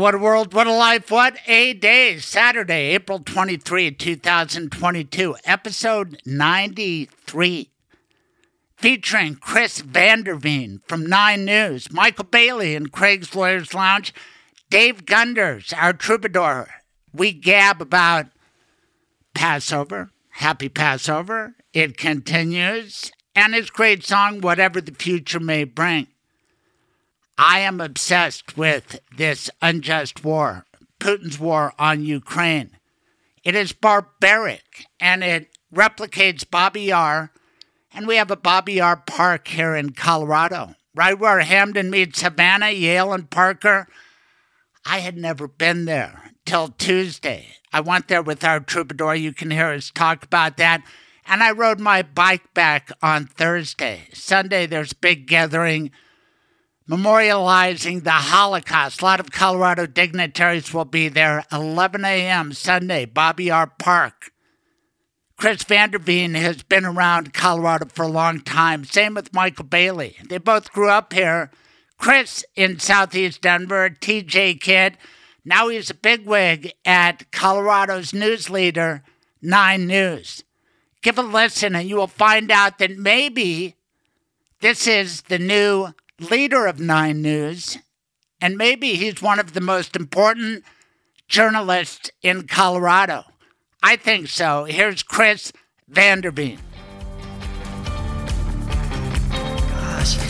What a world, what a life, what a day. Saturday, April 23, 2022, episode 93. Featuring Chris Vanderveen from Nine News, Michael Bailey in Craig's Lawyers Lounge, Dave Gunders, our troubadour. We gab about Passover, Happy Passover. It continues, and his great song, Whatever the Future May Bring. I am obsessed with this unjust war, Putin's war on Ukraine. It is barbaric and it replicates Babi Yar. And we have a Babi Yar Park here in Colorado, right where Hampden meets Havana, Yale, and Parker. I had never been there till Tuesday. I went there with our troubadour. You can hear us talk about that. And I rode my bike back on Thursday. Sunday, there's big gathering memorializing the Holocaust. A lot of Colorado dignitaries will be there. 11 a.m. Sunday, Babi Yar Park. Chris Vanderveen has been around Colorado for a long time. Same with Michael Bailey. They both grew up here. Chris in Southeast Denver, TJ Kid. Now he's a bigwig at Colorado's news leader, Nine News. Give a listen and you will find out that maybe this is the new leader of Nine News, and maybe he's one of the most important journalists in Colorado. I think so. Here's Chris Vanderveen. Gosh,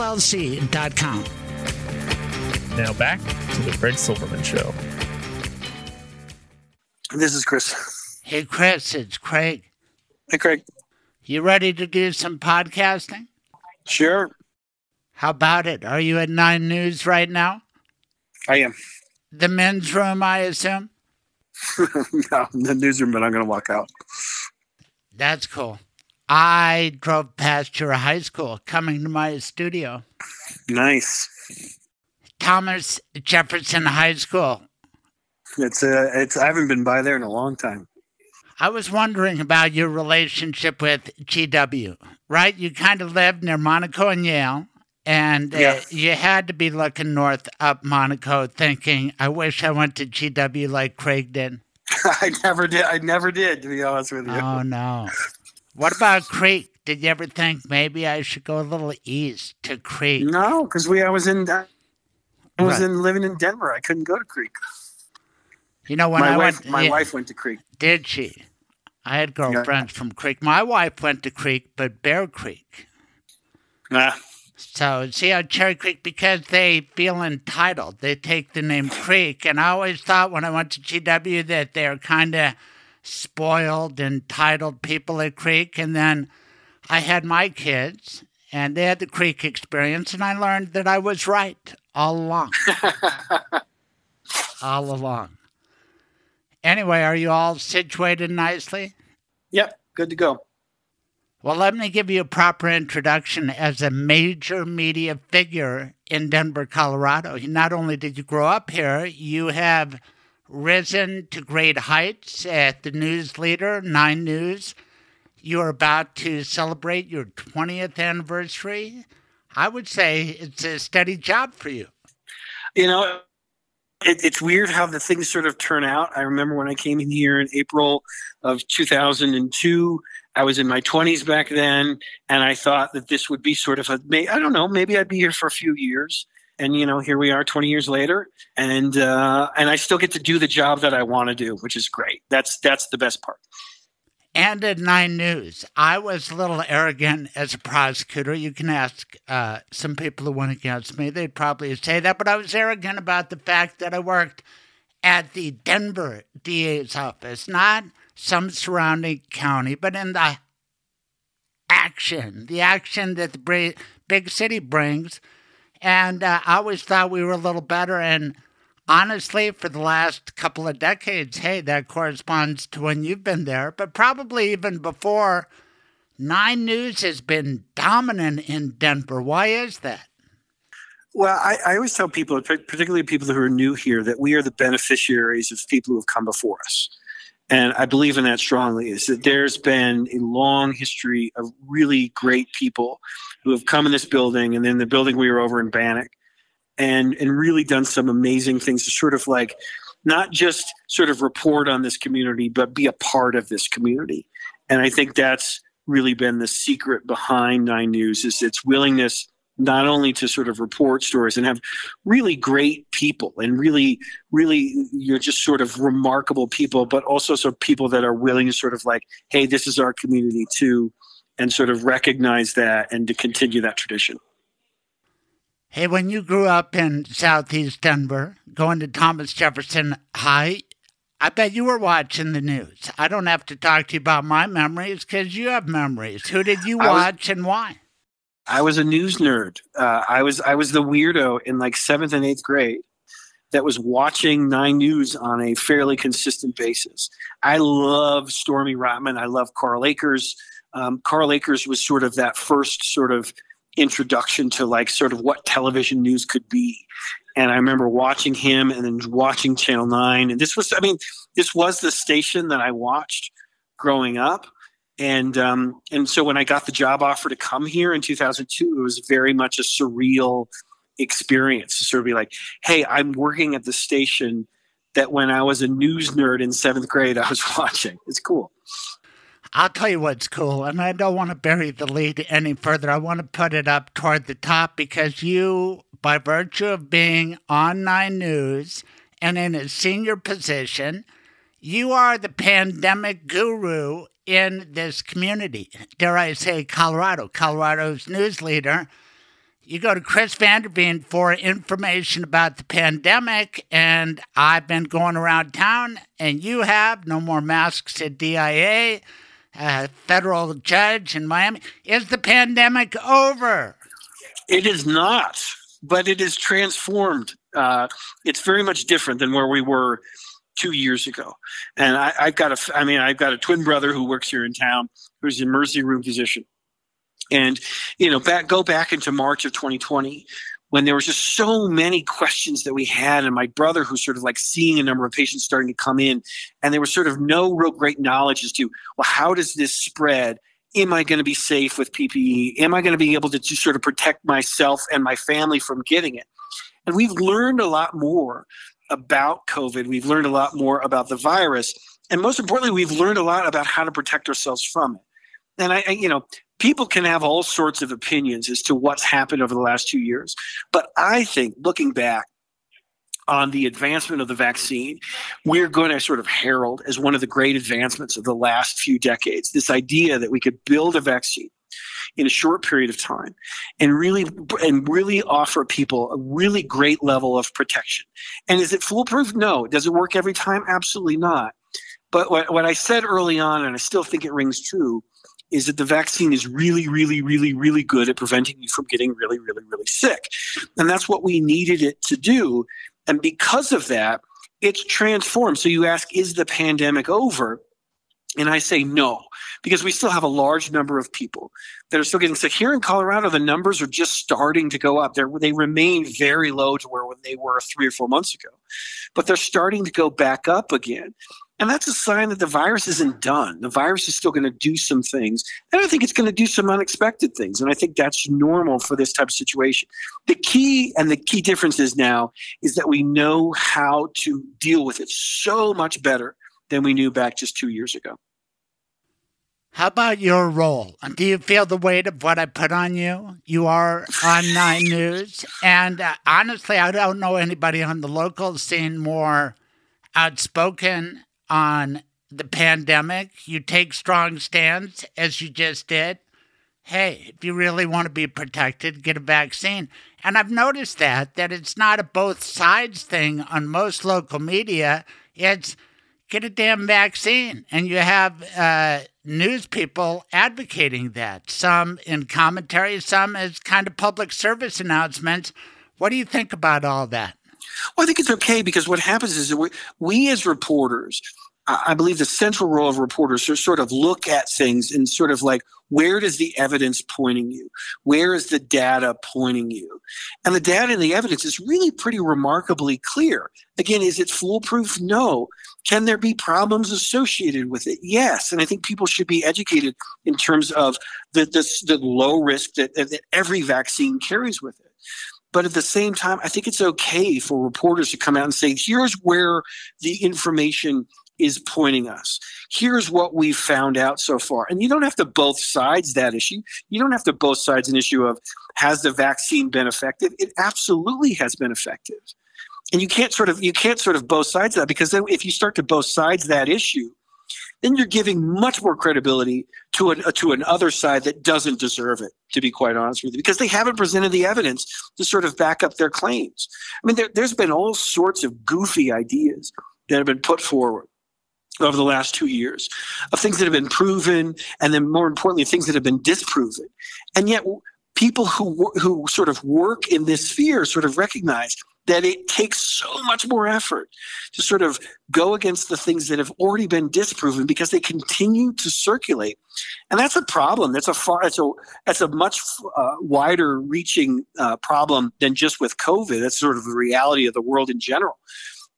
mblawllc.com. Now back to The Fred Silverman Show. This is Chris. Hey, Chris, it's Craig. Hey, Craig. You ready to do some podcasting? Sure, How about it? Are you at Nine News right now? I am. The men's room, I assume? no, the newsroom, but I'm going to walk out. That's cool. I drove past your high school coming to my studio. Nice. Thomas Jefferson High School. It's uh, it's. I haven't been by there in a long time. I was wondering about your relationship with GW, right? You kind of lived near Monaco and Yale, and uh, Yeah. you had to be looking north up Monaco thinking, I wish I went to GW like Craig did. I never did. I never did, to be honest with you. Oh, no. What about Creek? Did you ever think maybe I should go a little east to Creek? No, because we. I was in. I was Right. in living in Denver. I couldn't go to Creek. You know, when my I wife. went, my yeah, wife went to Creek. did she? I had girlfriends from Creek. My wife went to Creek, but Bear Creek. Nah. So see how Cherry Creek because they feel entitled. They take the name Creek, and I always thought when I went to GW that they're kind of spoiled, entitled people at Creek. And then I had my kids, and they had the Creek experience, and I learned that I was right all along. all along. Anyway, are you all situated nicely? Yep. Good to go. Well, let me give you a proper introduction as a major media figure in Denver, Colorado. Not only did you grow up here, you have risen to great heights at the news leader, Nine News. You're about to celebrate your 20th anniversary. I would say it's a steady job for you. You know, it, it's weird how the things sort of turn out. I remember when I came in here in April of 2002. I was in my 20s back then, and I thought that this would be sort of a, I don't know, maybe I'd be here for a few years. And you know, here we are, 20 years later, and uh, and I still get to do the job that I want to do, which is great. That's that's the best part and at Nine News. I was a little arrogant as a prosecutor. You can ask uh, some people who went against me. They'd probably say that, but I was arrogant about the fact that I worked at the Denver DA's office, not some surrounding county, but in the action, the action that the big city brings. And uh, I always thought we were a little better. And honestly, for the last couple of decades, hey, that corresponds to when you've been there, but probably even before, Nine News has been dominant in Denver. Why is that? Well, I, I, always tell people, particularly people who are new here, that we are the beneficiaries of people who have come before us. And I believe in that strongly, is that there's been a long history of really great people who have come in this building and then the building we were over in Bannock and and really done some amazing things to sort of like not just sort of report on this community but be a part of this community. And i think that's really been the secret behind nine news is its willingness not only to sort of report stories and have really great people and really really you're just sort of remarkable people but also sort of people that are willing to sort of like hey this is our community too and sort of recognize that and to continue that tradition Hey, when you grew up in southeast Denver, going to Thomas Jefferson High, I bet you were watching the news. I don't have to talk to you about my memories because you have memories. Who did you watch was, and why? I was a news nerd. Uh, I was I was the weirdo in like seventh and eighth grade that was watching Nine News on a fairly consistent basis. I love Stormy Rottman. I love Carl Akers. Um, Carl Akers was sort of that first sort of introduction to like sort of what television news could be. And I remember watching him and then watching Channel 9. And this was, I mean, this was the station that I watched growing up. And um, and so when I got the job offer to come here in 2002, it was very much a surreal experience to sort of be like, hey, I'm working at the station that when I was a news nerd in seventh grade, I was watching. It's cool. I'll tell you what's cool, and I don't want to bury the lead any further. I want to put it up toward the top because you, by virtue of being on Nine News and in a senior position, you are the pandemic guru in this community. Dare I say, Colorado, Colorado's news leader. You go to Chris Vanderveen for information about the pandemic, and I've been going around town, and you have no more masks at DIA uh, federal judge in Miami. Is the pandemic over? It is not, but it is transformed. Uh, it's very much different than where we were two years ago. And I, have got a, I mean, I've got a twin brother who works here in town who's an emergency room physician. And you know, back go back into March of 2020 when there was just so many questions that we had and my brother who's sort of like seeing a number of patients starting to come in and there was sort of no real great knowledge as to well how does this spread? Am i going to be safe with ppe am i going to be able to just sort of protect myself and my family from getting it? And we've learned a lot more about covid. We've learned a lot more about the virus. And most importantly we've learned a lot about how to protect ourselves from it. And I, I, you know people can have all sorts of opinions as to what's happened over the last two years. But I think looking back on the advancement of the vaccine, we're going to sort of herald as one of the great advancements of the last few decades this idea that we could build a vaccine in a short period of time and really and really offer people a really great level of protection. And is it foolproof? No. Does it work every time? Absolutely not. But what, what i said early on and i still think it rings true is that the vaccine is really, really, really, really good at preventing you from getting really, really, really sick. And that's what we needed it to do. And because of that, it's transformed. So you ask, is the pandemic over? And I say no, because we still have a large number of people that are still getting sick. Here in Colorado, the numbers are just starting to go up. They're, they remain very low to where they were three or four months ago, but they're starting to go back up again. And that's a sign that the virus isn't done. The virus is still going to do some things. And I think it's going to do some unexpected things. And I think that's normal for this type of situation. The key and the key difference is now is that we know how to deal with it so much better than we knew back just two years ago. How about your role? Do you feel the weight of what I put on you? You are on Nine News. And uh, honestly, I don't know anybody on the local scene more outspoken on the pandemic. You take strong stands, as you just did. Hey, if you really want to be protected, get a vaccine. And I've noticed that, that it's not a both sides thing on most local media. It's get a damn vaccine. And you have uh, news people advocating that, some in commentary, some as kind of public service announcements. What do you think about all that? Well, I think it's okay because what happens is that we, we as reporters, I believe the central role of reporters is sort of look at things and sort of like, where does the evidence pointing you? Where is the data pointing you? And the data and the evidence is really pretty remarkably clear. Again, is it foolproof? No. Can there be problems associated with it? Yes. And I think people should be educated in terms of the, the, the low risk that, that every vaccine carries with it. But at the same time, I think it's okay for reporters to come out and say, here's where the information is pointing us. Here's what we've found out so far. And you don't have to both sides that issue. You don't have to both sides an issue of has the vaccine been effective? It absolutely has been effective. And you can't sort of you can't sort of both sides that because then if you start to both sides that issue, then you're giving much more credibility to an to an other side that doesn't deserve it. To be quite honest with you, because they haven't presented the evidence to sort of back up their claims. I mean, there, there's been all sorts of goofy ideas that have been put forward over the last two years of things that have been proven and then more importantly things that have been disproven and yet people who who sort of work in this sphere sort of recognize that it takes so much more effort to sort of go against the things that have already been disproven because they continue to circulate. And that's a problem. That's a far it's a that's a much uh, wider reaching uh, problem than just with covid. That's sort of the reality of the world in general.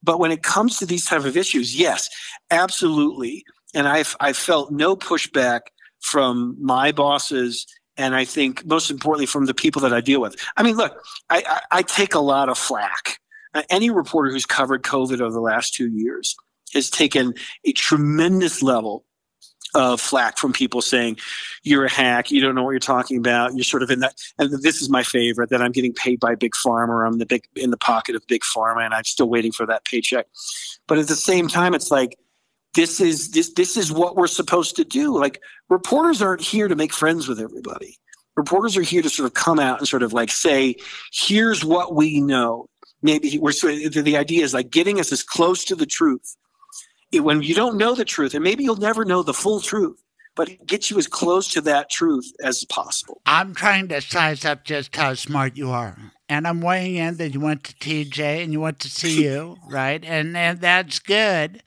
But when it comes to these type of issues, yes, absolutely. And I've, I've felt no pushback from my bosses and I think most importantly from the people that I deal with. I mean, look, I, I, I take a lot of flack. Uh, any reporter who's covered COVID over the last two years has taken a tremendous level of flack from people saying you're a hack, you don't know what you're talking about, you're sort of in that. And this is my favorite that I'm getting paid by big pharma, I'm the big in the pocket of big pharma, and I'm still waiting for that paycheck. But at the same time, it's like this is this this is what we're supposed to do. Like reporters aren't here to make friends with everybody. Reporters are here to sort of come out and sort of like say, here's what we know. Maybe we're the idea is like getting us as close to the truth when you don't know the truth, and maybe you'll never know the full truth, but it gets you as close to that truth as possible. I'm trying to size up just how smart you are. And I'm weighing in that you went to TJ and you went to CU, right? And and that's good.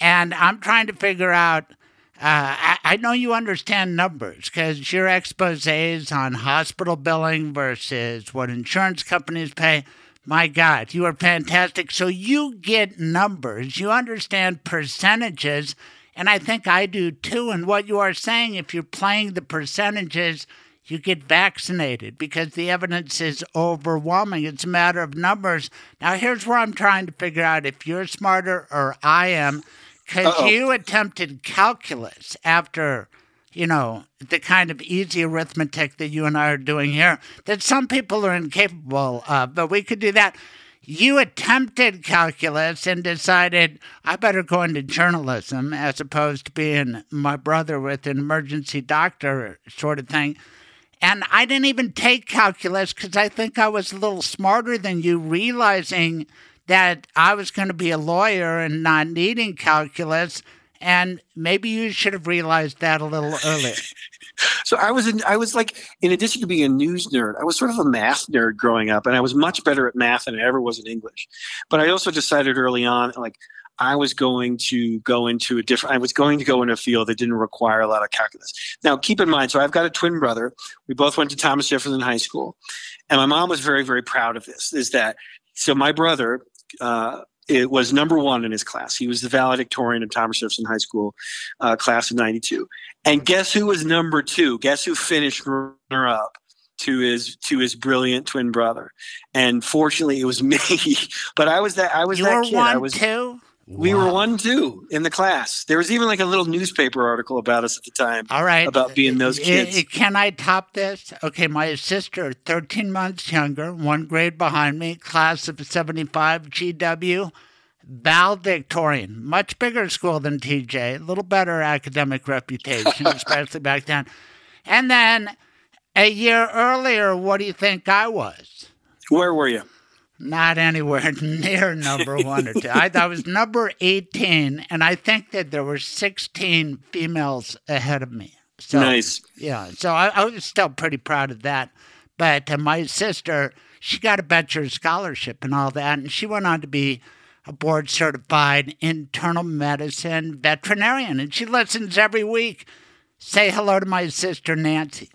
And I'm trying to figure out. Uh, I, I know you understand numbers because your exposés on hospital billing versus what insurance companies pay my God, you are fantastic. So you get numbers, you understand percentages, and I think I do too. And what you are saying, if you're playing the percentages, you get vaccinated because the evidence is overwhelming. It's a matter of numbers. Now, here's where I'm trying to figure out if you're smarter or I am, because you attempted calculus after you know, the kind of easy arithmetic that you and I are doing here that some people are incapable of, but we could do that. You attempted calculus and decided I better go into journalism as opposed to being my brother with an emergency doctor sort of thing. And I didn't even take calculus because I think I was a little smarter than you, realizing that I was going to be a lawyer and not needing calculus and maybe you should have realized that a little earlier. so I was in, I was like, in addition to being a news nerd, I was sort of a math nerd growing up, and I was much better at math than I ever was in English. But I also decided early on, like, I was going to go into a different. I was going to go in a field that didn't require a lot of calculus. Now, keep in mind. So I've got a twin brother. We both went to Thomas Jefferson High School, and my mom was very, very proud of this. Is that so? My brother. Uh, it was number one in his class. He was the valedictorian of Thomas Jefferson High School, uh, class of '92. And guess who was number two? Guess who finished runner up? to his to his brilliant twin brother, and fortunately, it was me. but I was that I was You that were kid. one I was too. We Wow. were one two in the class. There was even like a little newspaper article about us at the time. All right. about being those kids. Can I top this? Okay, my sister, 13 months younger, one grade behind me, class of 75, GW, valedictorian, much bigger school than TJ, a little better academic reputation, especially back then. And then a year earlier, what do you think I was? Where were you? Not anywhere near number one or two. I, I was number 18, and I think that there were 16 females ahead of me. So, nice. yeah, so I, I was still pretty proud of that. But uh, my sister, she got a Boettcher's scholarship and all that, and she went on to be a board certified internal medicine veterinarian, and she listens every week. Say hello to my sister Nancy.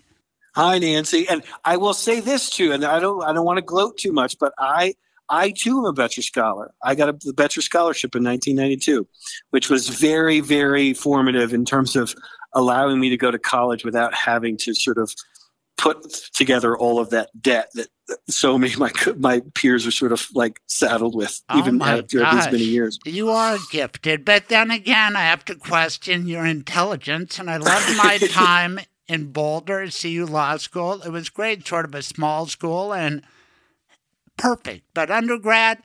Hi, Nancy. And I will say this too, and I don't I don't want to gloat too much, but I I too am a Boettcher scholar. I got a, the Boettcher scholarship in 1992, which was very very formative in terms of allowing me to go to college without having to sort of put together all of that debt that so many of my my peers are sort of like saddled with Oh even after these many years. You are gifted, but then again, I have to question your intelligence. And I loved my time in Boulder, at CU Law School. It was great, sort of a small school and perfect. But undergrad,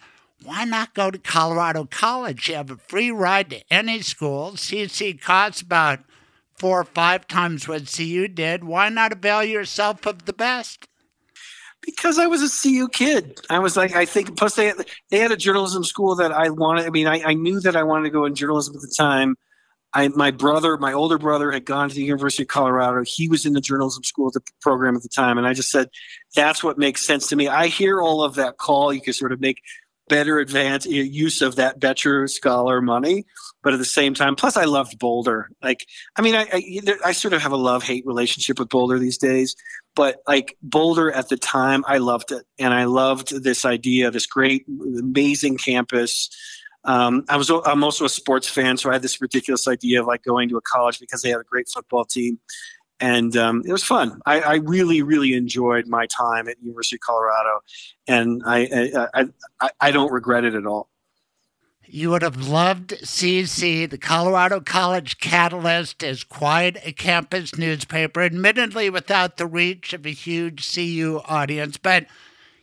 why not go to Colorado College? You have a free ride to any school. CC costs about four or five times what CU did. Why not avail yourself of the best? because I was a CU kid. I was like, I think. Plus, they had, they had a journalism school that I wanted. I mean, I, I knew that I wanted to go in journalism at the time. I, my brother, my older brother, had gone to the University of Colorado. He was in the journalism school at the program at the time, and I just said, "That's what makes sense to me." I hear all of that call. You can sort of make better advance use of that Boettcher scholar money, but at the same time, plus I loved Boulder. Like, I mean, I I, I sort of have a love hate relationship with Boulder these days but like Boulder at the time, I loved it, and I loved this idea, this great, amazing campus. Um, I was I'm also a sports fan, so I had this ridiculous idea of like going to a college because they had a great football team, and um, it was fun. I, I really really enjoyed my time at University of Colorado, and I I, I I don't regret it at all. You would have loved CC, the Colorado College Catalyst, as quite a campus newspaper, admittedly without the reach of a huge CU audience, but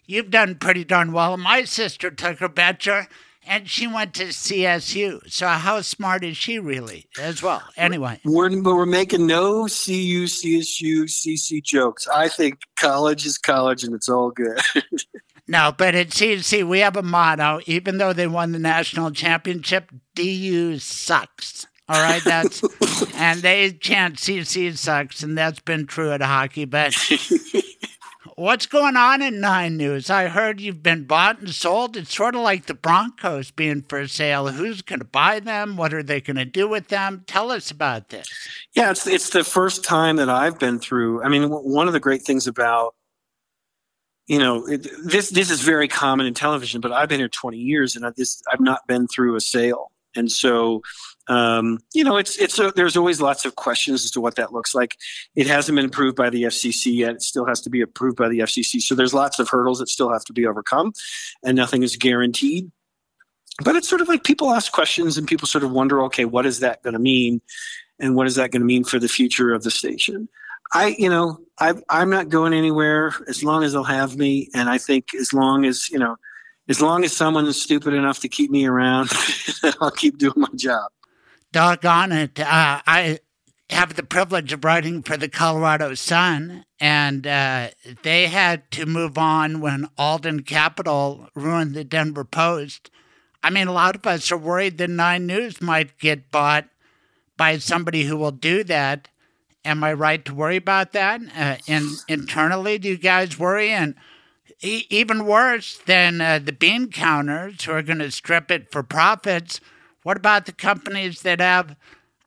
you've done pretty darn well. My sister took her Boettcher and she went to CSU. So how smart is she really as well? Anyway. We're we're making no CU, CSU, CC jokes. I think college is college, and it's all good. No, but at CC, we have a motto. Even though they won the national championship, DU sucks. All right, that's and they chant CC sucks, and that's been true at hockey. But what's going on in Nine News? I heard you've been bought and sold. It's sort of like the Broncos being for sale. Who's going to buy them? What are they going to do with them? Tell us about this. Yeah, it's it's the first time that I've been through. I mean, one of the great things about you know it, this this is very common in television, but I've been here 20 years and I, this I've not been through a sale, and so um, you know it's it's a, there's always lots of questions as to what that looks like. It hasn't been approved by the FCC yet. It still has to be approved by the FCC. So there's lots of hurdles that still have to be overcome, and nothing is guaranteed. But it's sort of like people ask questions and people sort of wonder, okay, what is that going to mean? and what is that going to mean for the future of the station i you know I, i'm not going anywhere as long as they'll have me and i think as long as you know as long as someone is stupid enough to keep me around i'll keep doing my job Doggone it. Uh, I have the privilege of writing for the Colorado Sun, and uh, they had to move on when Alden Capital ruined the Denver Post. I mean, a lot of us are worried that Nine News might get bought by somebody who will do that. Am I right to worry about that? Uh, and internally, do you guys worry? And e- even worse than uh, the bean counters who are going to strip it for profits, What about the companies that have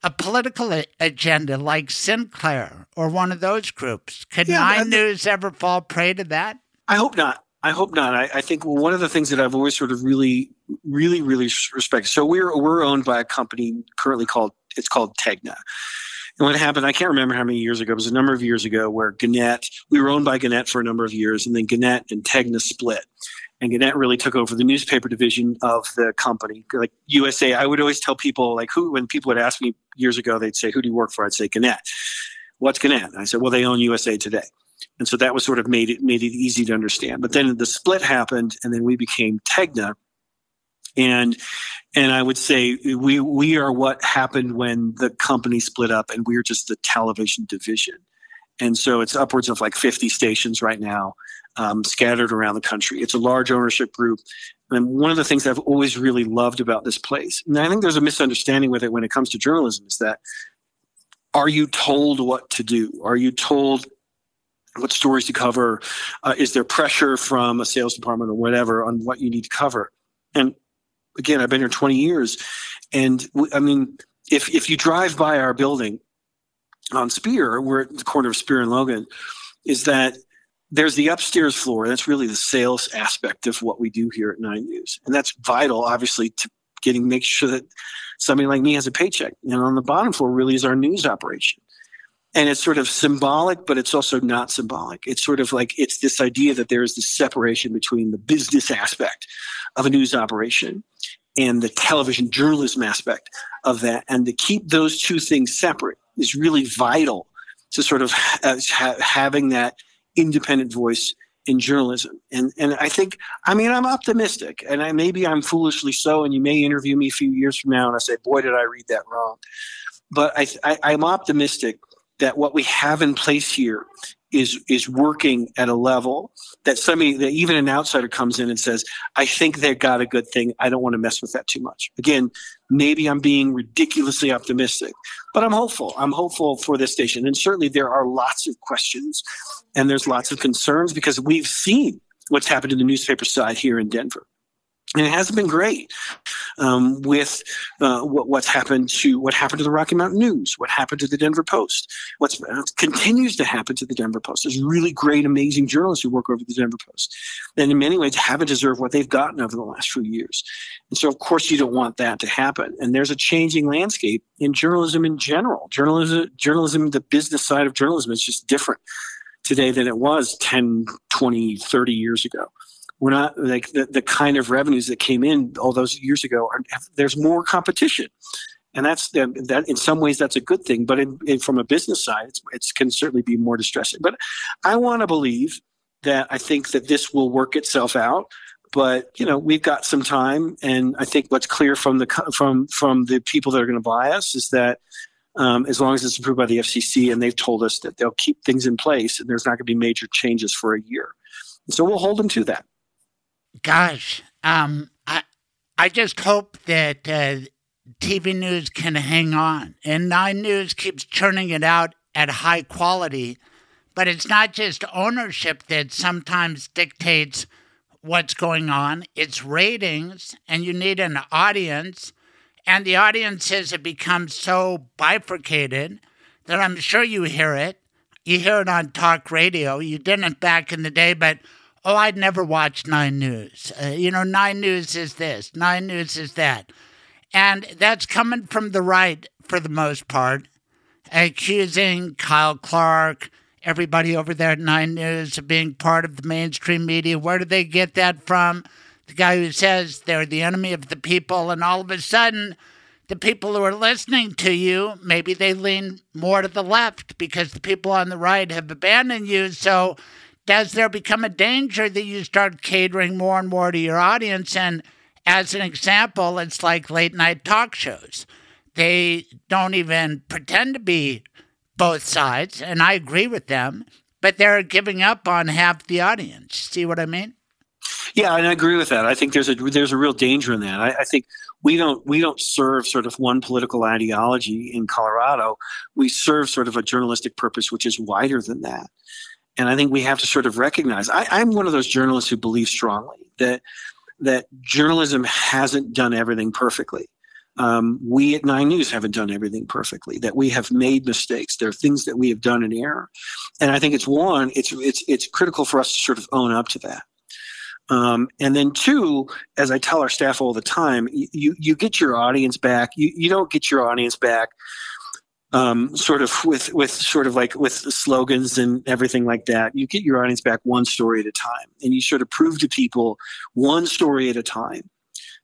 a political agenda like Sinclair or one of those groups? Could Yeah, Nine News ever fall prey to that? I hope not. I hope not. I, I think one of the things that I've always sort of really, really, really respected. So we're we're owned by a company currently called it's called Tegna. And what happened, I can't remember how many years ago. It was a number of years ago where Gannett, we were owned by Gannett for a number of years, and then Gannett and Tegna split. And Gannett really took over the newspaper division of the company. Like USA, I would always tell people, like, who, when people would ask me years ago, they'd say, Who do you work for? I'd say Gannett. What's Gannett? And I said, Well, they own USA Today and so that was sort of made it made it easy to understand. But then the split happened, and then we became Tegna, and and I would say we we are what happened when the company split up, and we're just the television division, and so it's upwards of like 50 stations right now, um, scattered around the country. It's a large ownership group. And one of the things I've always really loved about this place, and I think there's a misunderstanding with it when it comes to journalism, is that are you told what to do? Are you told what stories to cover? Uh, is there pressure from a sales department or whatever on what you need to cover? And again, I've been here 20 years, and I mean, if if you drive by our building on Speer, we're at the corner of Speer and Logan, is that there's the upstairs floor. That's really the sales aspect of what we do here at Nine News, and that's vital, obviously, to getting make sure that somebody like me has a paycheck. And on the bottom floor, really, is our news operation and it's sort of symbolic but it's also not symbolic it's sort of like it's this idea that there is this separation between the business aspect of a news operation and the television journalism aspect of that and to keep those two things separate is really vital to sort of ha- ha- having that independent voice in journalism and and i think i mean i'm optimistic and I, maybe i'm foolishly so and you may interview me a few years from now and i say boy did i read that wrong but I, I i'm optimistic that what we have in place here is is working at a level that somebody that even an outsider comes in and says, I think they've got a good thing. I don't want to mess with that too much. Again, maybe I'm being ridiculously optimistic, but I'm hopeful. I'm hopeful for this station. And certainly there are lots of questions and there's lots of concerns because we've seen what's happened to the newspaper side here in Denver and it hasn't been great um, with uh, what, what's happened to what happened to the Rocky Mountain News, what happened to the Denver Post, what continues to happen to the Denver Post. There's really great, amazing journalists who work over the Denver Post, and in many ways haven't deserved what they've gotten over the last few years. And so, of course, you don't want that to happen. And there's a changing landscape in journalism in general. Journalism, journalism, the business side of journalism is just different today than it was 10, 20, 30 years ago we're not like the, the kind of revenues that came in all those years ago are, there's more competition. And that's that in some ways that's a good thing but in, in, from a business side it can certainly be more distressing. But i want to believe that i think that this will work itself out but you know we've got some time and i think what's clear from the from from the people that are going to buy us is that um, as long as it's approved by the fcc and they've told us that they'll keep things in place and there's not going to be major changes for a year. So we'll hold them to that gosh, um, I I just hope that uh, TV news can hang on, and Nine News keeps churning it out at high quality. But it's not just ownership that sometimes dictates what's going on; it's ratings, and you need an audience. And the audiences have become so bifurcated that I'm sure you hear it. You hear it on talk radio. You didn't back in the day, but oh, I'd never watch Nine News. Uh, you know, Nine News is this, Nine News is that. And that's coming from the right for the most part, accusing Kyle Clark, everybody over there at Nine News, of being part of the mainstream media. Where do they get that from? The guy who says they're the enemy of the people, and all of a sudden, the people who are listening to you, maybe they lean more to the left because the people on the right have abandoned you. So, does there become a danger that you start catering more and more to your audience? And as an example, it's like late night talk shows. They don't even pretend to be both sides, and I agree with them, but they're giving up on half the audience. See what I mean? Yeah, and I agree with that. I think there's a there's a real danger in that. I, I think we don't we don't serve sort of one political ideology in Colorado. We serve sort of a journalistic purpose which is wider than that. And I think we have to sort of recognize. I, I'm one of those journalists who believe strongly that that journalism hasn't done everything perfectly. um, we at Nine News haven't done everything perfectly. That we have made mistakes. There are things that we have done in error, and I think it's one. It's it's it's critical for us to sort of own up to that. Um, and then two, as I tell our staff all the time, you you get your audience back. You you don't get your audience back um, sort of with with sort of like with slogans and everything like that. You get your audience back one story at a time, and you sort of prove to people one story at a time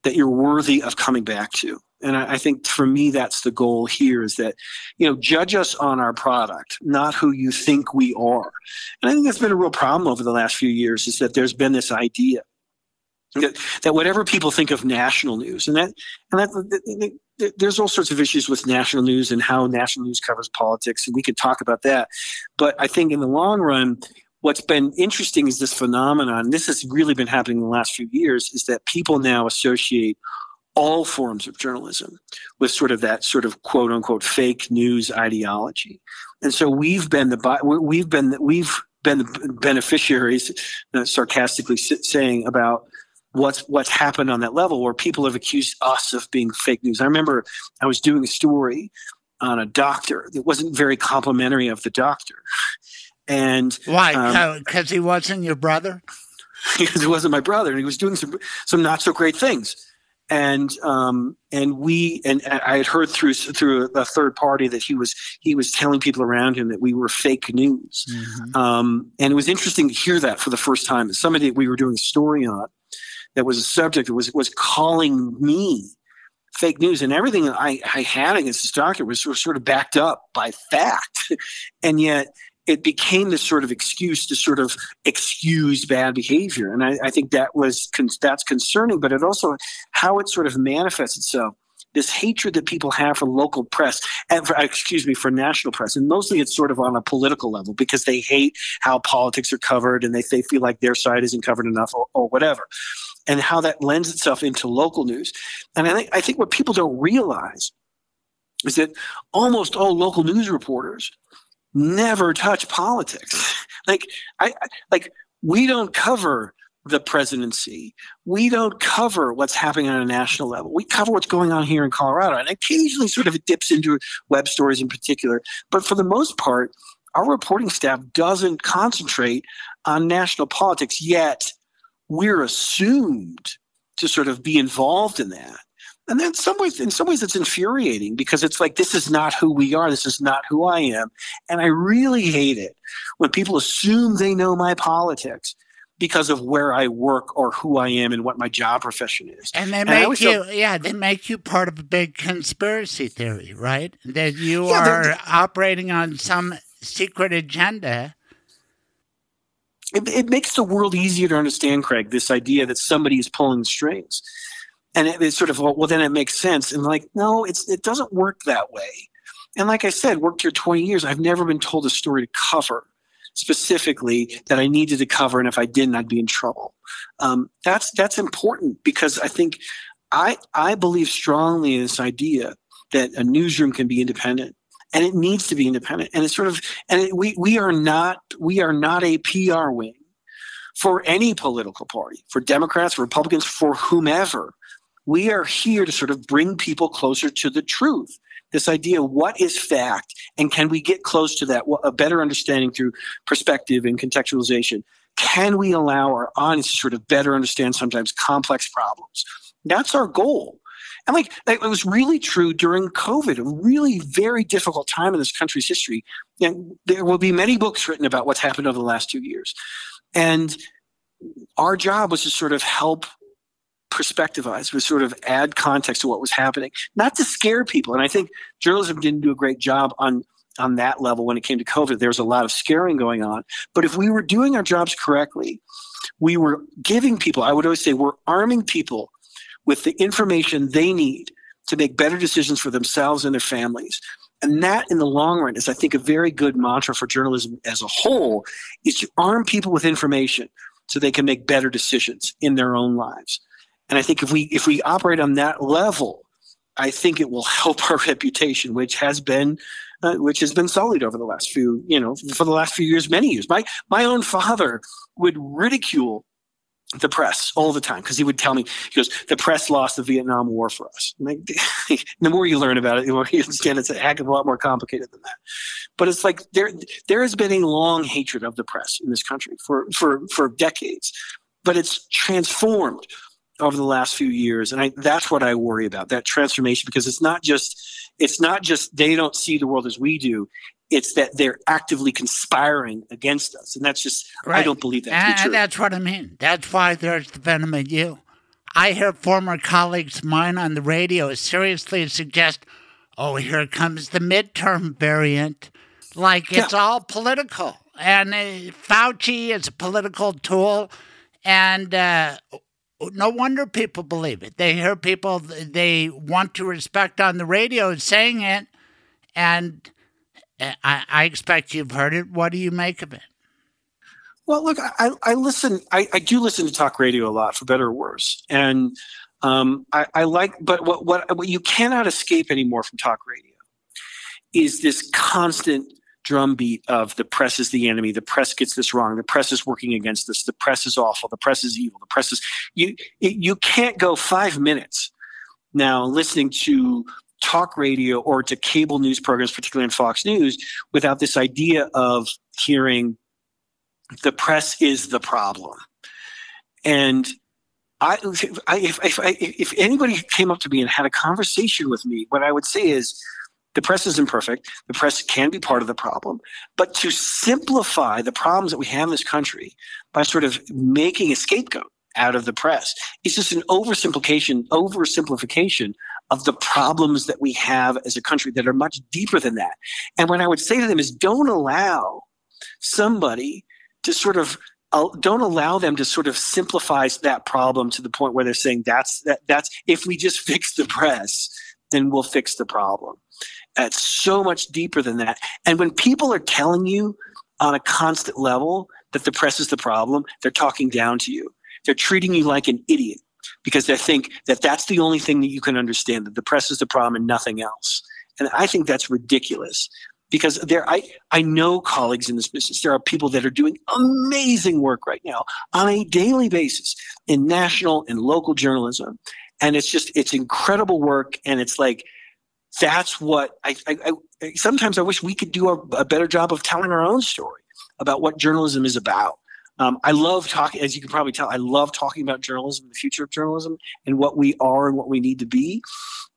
that you're worthy of coming back to. And I, I think for me, that's the goal here: is that you know judge us on our product, not who you think we are. And I think that's been a real problem over the last few years: is that there's been this idea that, that whatever people think of national news, and that and that there's all sorts of issues with national news and how national news covers politics, and we could talk about that. But I think in the long run, what's been interesting is this phenomenon. This has really been happening in the last few years. Is that people now associate all forms of journalism with sort of that sort of quote unquote fake news ideology, and so we've been the we've been we've been the beneficiaries, uh, sarcastically saying about what's what's happened on that level where people have accused us of being fake news. I remember I was doing a story on a doctor that wasn't very complimentary of the doctor. And why? Because um, he wasn't your brother. Because he wasn't my brother, and he was doing some some not so great things. And um, and we and I had heard through through a third party that he was he was telling people around him that we were fake news. Mm-hmm. Um, and it was interesting to hear that for the first time. Somebody that we were doing a story on that was a subject that was was calling me fake news. And everything I, I had against this doctor was sort of backed up by fact. And yet it became this sort of excuse to sort of excuse bad behavior. And i, I think that was that's concerning but it also how it sort of manifests itself this hatred that people have for local press and for, excuse me for national press. And mostly it's sort of on a political level because they hate how politics are covered and they, they feel like their side isn't covered enough or, or whatever and how that lends itself into local news. And I think, I think what people don't realize is that almost all local news reporters never touch politics. like I like we don't cover the presidency. We don't cover what's happening on a national level. We cover what's going on here in Colorado. And occasionally sort of it dips into web stories in particular. But for the most part, our reporting staff doesn't concentrate on national politics yet we're assumed to sort of be involved in that. And then in some ways, in some ways, it's infuriating because it's like this is not who we are. This is not who I am, and I really hate it when people assume they know my politics because of where I work or who I am and what my job profession is. And they make you, yeah, they make you part of a big conspiracy theory, right? That you yeah, are operating on some secret agenda it, it, makes the world easier to understand, Craig, this idea that somebody is pulling the strings. And it, it's sort of, well, well, then it makes sense. And like, no, it's it doesn't work that way. And like I said, worked here 20 years. I've never been told a story to cover specifically that I needed to cover. And if I didn't, I'd be in trouble. Um, that's that's important because I think I I believe strongly in this idea that a newsroom can be independent and it needs to be independent. And it's sort of, and it, we we are not we are not a PR wing for any political party, for Democrats, Republicans, for whomever. We are here to sort of bring people closer to the truth. This idea, what is fact, and can we get close to that? A better understanding through perspective and contextualization. Can we allow our audience to sort of better understand sometimes complex problems? That's our goal. And like it was really true during COVID, a really very difficult time in this country's history. And there will be many books written about what's happened over the last two years. And our job was to sort of help perspectivize, was sort of add context to what was happening, not to scare people. And I think journalism didn't do a great job on on that level when it came to COVID. There was a lot of scaring going on. But if we were doing our jobs correctly, we were giving people, I would always say, we're arming people with the information they need to make better decisions for themselves and their families. And that in the long run is, I think, a very good mantra for journalism as a whole is to arm people with information so they can make better decisions in their own lives. And I think if we if we operate on that level, I think it will help our reputation, which has been uh, which has been sullied over the last few, you know, for the last few years, many years. My my own father would ridicule the press all the time because he would tell me he goes the press lost the vietnam war for us. Like, the more you learn about it the more you understand it's a heck of a lot more complicated than that. But it's like there there has been a long hatred of the press in this country for for for decades but it's transformed over the last few years and I, that's what i worry about that transformation because it's not just it's not just they don't see the world as we do it's that they're actively conspiring against us. And that's just right. i don't believe that and, and that's what i mean. That's why there's the venom in you. I hear former colleagues of mine on the radio seriously suggest oh here comes the midterm variant. Like it's all political. And uh, fauci is a political tool. And uh, no wonder people believe it. They hear people they want to respect on the radio saying it, and I, I expect you've heard it. What do you make of it? Well, look, I, I listen. I, I do listen to talk radio a lot, for better or worse, and um, I, I like. But what, what what you cannot escape anymore from talk radio is this constant drumbeat of the press is the enemy, the press gets this wrong, the press is working against us, the press is awful, the press is evil, the press is you you can't go 5 minutes now listening to talk radio or to cable news programs particularly in Fox News without this idea of hearing the press is the problem. And I, I, if, if, if anybody came up to me and had a conversation with me, what I would say is, the press isn't perfect. The press can be part of the problem. But to simplify the problems that we have in this country by sort of making a scapegoat out of the press is just an oversimplification, oversimplification of the problems that we have as a country that are much deeper than that. And what I would say to them is don't allow somebody to sort of uh, don't allow them to sort of simplify that problem to the point where they're saying that's that that's if we just fix the press then we'll fix the problem it's so much deeper than that. And when people are telling you on a constant level that the press is the problem, they're talking down to you. They're treating you like an idiot because they think that that's the only thing that you can understand, that the press is the problem and nothing else. And I think that's ridiculous because there I, I know colleagues in this business. There are people that are doing amazing work right now on a daily basis in national and local journalism. And it's just it's incredible work. And it's like that's what I, I, I, sometimes I wish we could do a, a, better job of telling our own story about what journalism is about. Um, I love talking, as you can probably tell, I love talking about journalism, the future of journalism, and what we are and what we need to be.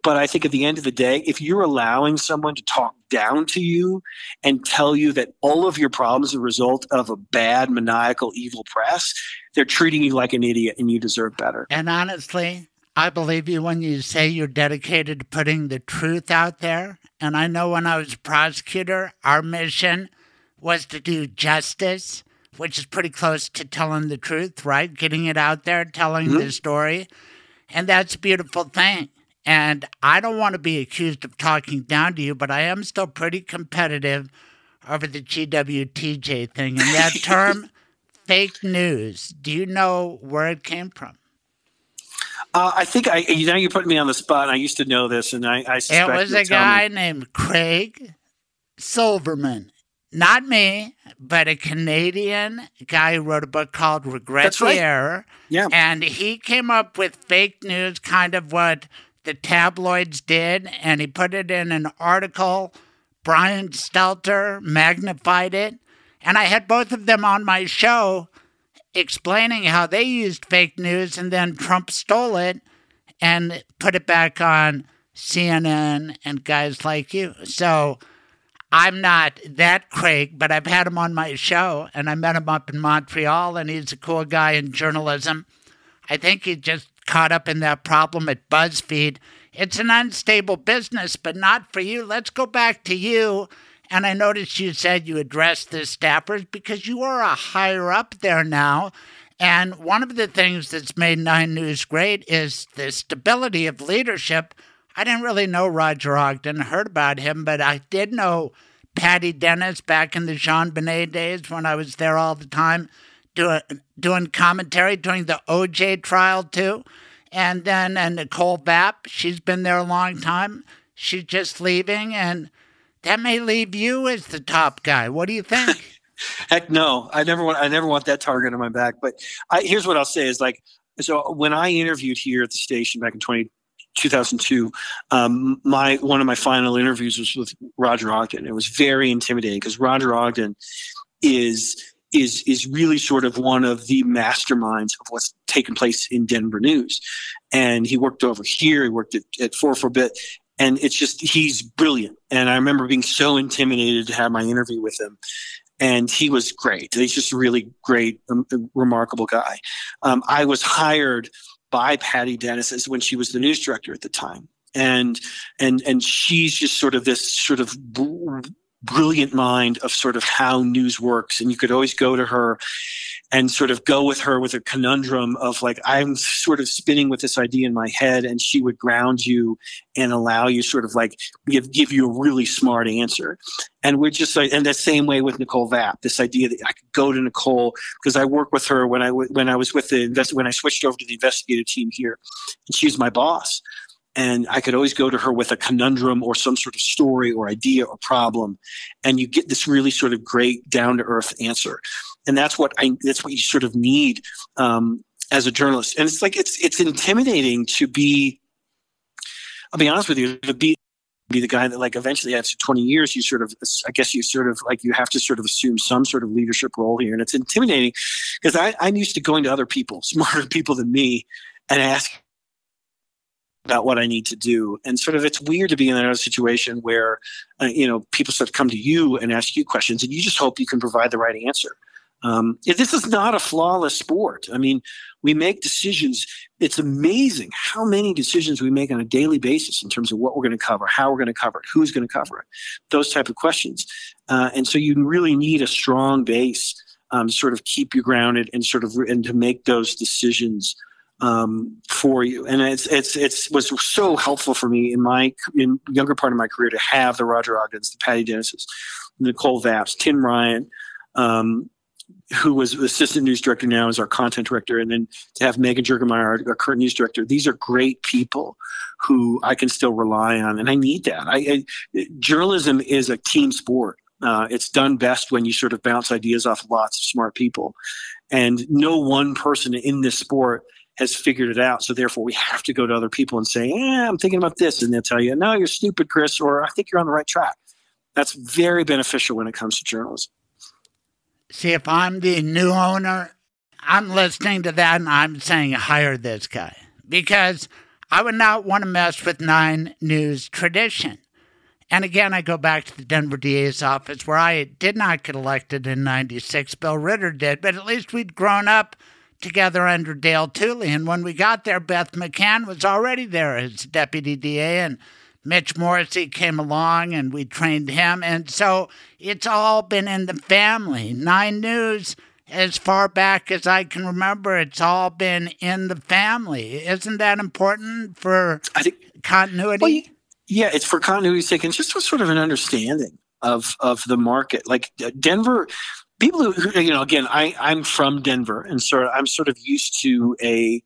But I think at the end of the day, if you're allowing someone to talk down to you and tell you that all of your problems are a result of a bad, maniacal, evil press, they're treating you like an idiot and you deserve better. And honestly, I believe you when you say you're dedicated to putting the truth out there. And I know when I was a prosecutor, our mission was to do justice, which is pretty close to telling the truth, right? Getting it out there, telling mm-hmm. the story. And that's a beautiful thing. And I don't want to be accused of talking down to you, but I am still pretty competitive over the GWTJ thing. And that term, fake news, do you know where it came from? Uh, I think I you know you're putting me on the spot. I used to know this, and I, I it was a guy me. named Craig Silverman, not me, but a Canadian guy who wrote a book called Regret That's the. Error. Yeah, and he came up with fake news, kind of what the tabloids did, and he put it in an article. Brian Stelter magnified it, and I had both of them on my show explaining how they used fake news and then Trump stole it and put it back on CNN and guys like you. So I'm not that Craig, but I've had him on my show and I met him up in Montreal and he's a cool guy in journalism. I think he just caught up in that problem at BuzzFeed. It's an unstable business, but not for you. Let's go back to you and I noticed you said you addressed the staffers because you are a higher up there now. And one of the things that's made Nine News great is the stability of leadership. I didn't really know Roger Ogden, heard about him, but I did know Patty Dennis back in the JonBenet days when I was there all the time doing, doing commentary during the OJ trial, too. And then and Nicole Vapp, she's been there a long time. She's just leaving. And that may leave you as the top guy. What do you think? Heck no, I never want. I never want that target on my back. But I, here's what I'll say: is like, so when I interviewed here at the station back in 20, 2002, um, my one of my final interviews was with Roger Ogden. It was very intimidating because Roger Ogden is is is really sort of one of the masterminds of what's taken place in Denver news. And he worked over here. He worked at, at Four Bit, and it's just he's brilliant. And I remember being so intimidated to have my interview with him. And he was great. He's just a really great, um, remarkable guy. Um, I was hired by Patty Dennis as when she was the news director at the time, and and and she's just sort of this sort of brilliant mind of sort of how news works. And you could always go to her and sort of go with her with a conundrum of like, I'm sort of spinning with this idea in my head, and she would ground you and allow you sort of like give, give you a really smart answer. And we're just like, and the same way with Nicole Vapp, this idea that I could go to Nicole because I work with her when I, when I was with the invest, when I switched over to the investigative team here, and she's my boss and I could always go to her with a conundrum or some sort of story or idea or problem, and you get this really sort of great down to earth answer, and that's what I that's what you sort of need um, as a journalist, and it's like it's it's intimidating to be. I'll be honest with you, to be be the guy that like eventually after 20 years you sort of i guess you sort of like you have to sort of assume some sort of leadership role here and it's intimidating because I, i'm used to going to other people smarter people than me and ask about what I need to do. And sort of it's weird to be in a situation where, uh, you know, people start to come to you and ask you questions and you just hope you can provide the right answer. Um, this is not a flawless sport. I mean, we make decisions. It's amazing how many decisions we make on a daily basis in terms of what we're going to cover, how we're going to cover it, who's going to cover it, those type of questions. Uh, and so you really need a strong base um, sort of keep you grounded and sort of and to make those decisions um, for you. And it's it's it's was so helpful for me in my in younger part of my career to have the Roger Ogdens, the Patty Dennis's, Nicole Vaps, Tim Ryan, um, who was assistant news director now is our content director, and then to have Megan Jurgemeyer, our current news director. These are great people who I can still rely on, and I need that. I, I journalism is a team sport. Uh, it's done best when you sort of bounce ideas off lots of smart people, and no one person in this sport has figured it out. So therefore, we have to go to other people and say, "Yeah, I'm thinking about this," and they'll tell you, "No, you're stupid, Chris," or "I think you're on the right track." That's very beneficial when it comes to journalism. See, if I'm the new owner, I'm listening to that and I'm saying, hire this guy because I would not want to mess with Nine News tradition. And again, I go back to the Denver DA's office where I did not get elected in 96. Bill Ritter did, but at least we'd grown up together under Dale Tooley. And when we got there, Beth McCann was already there as deputy DA, and Mitch Morrissey came along and we trained him. And so it's all been in the family. Nine News, as far back as I can remember, it's all been in the family. Isn't that important for I think, continuity? Well, yeah, it's for continuity's sake and just for sort of an understanding of of the market. Like Denver, people who you know again I I'm from Denver and so I'm sort of used to a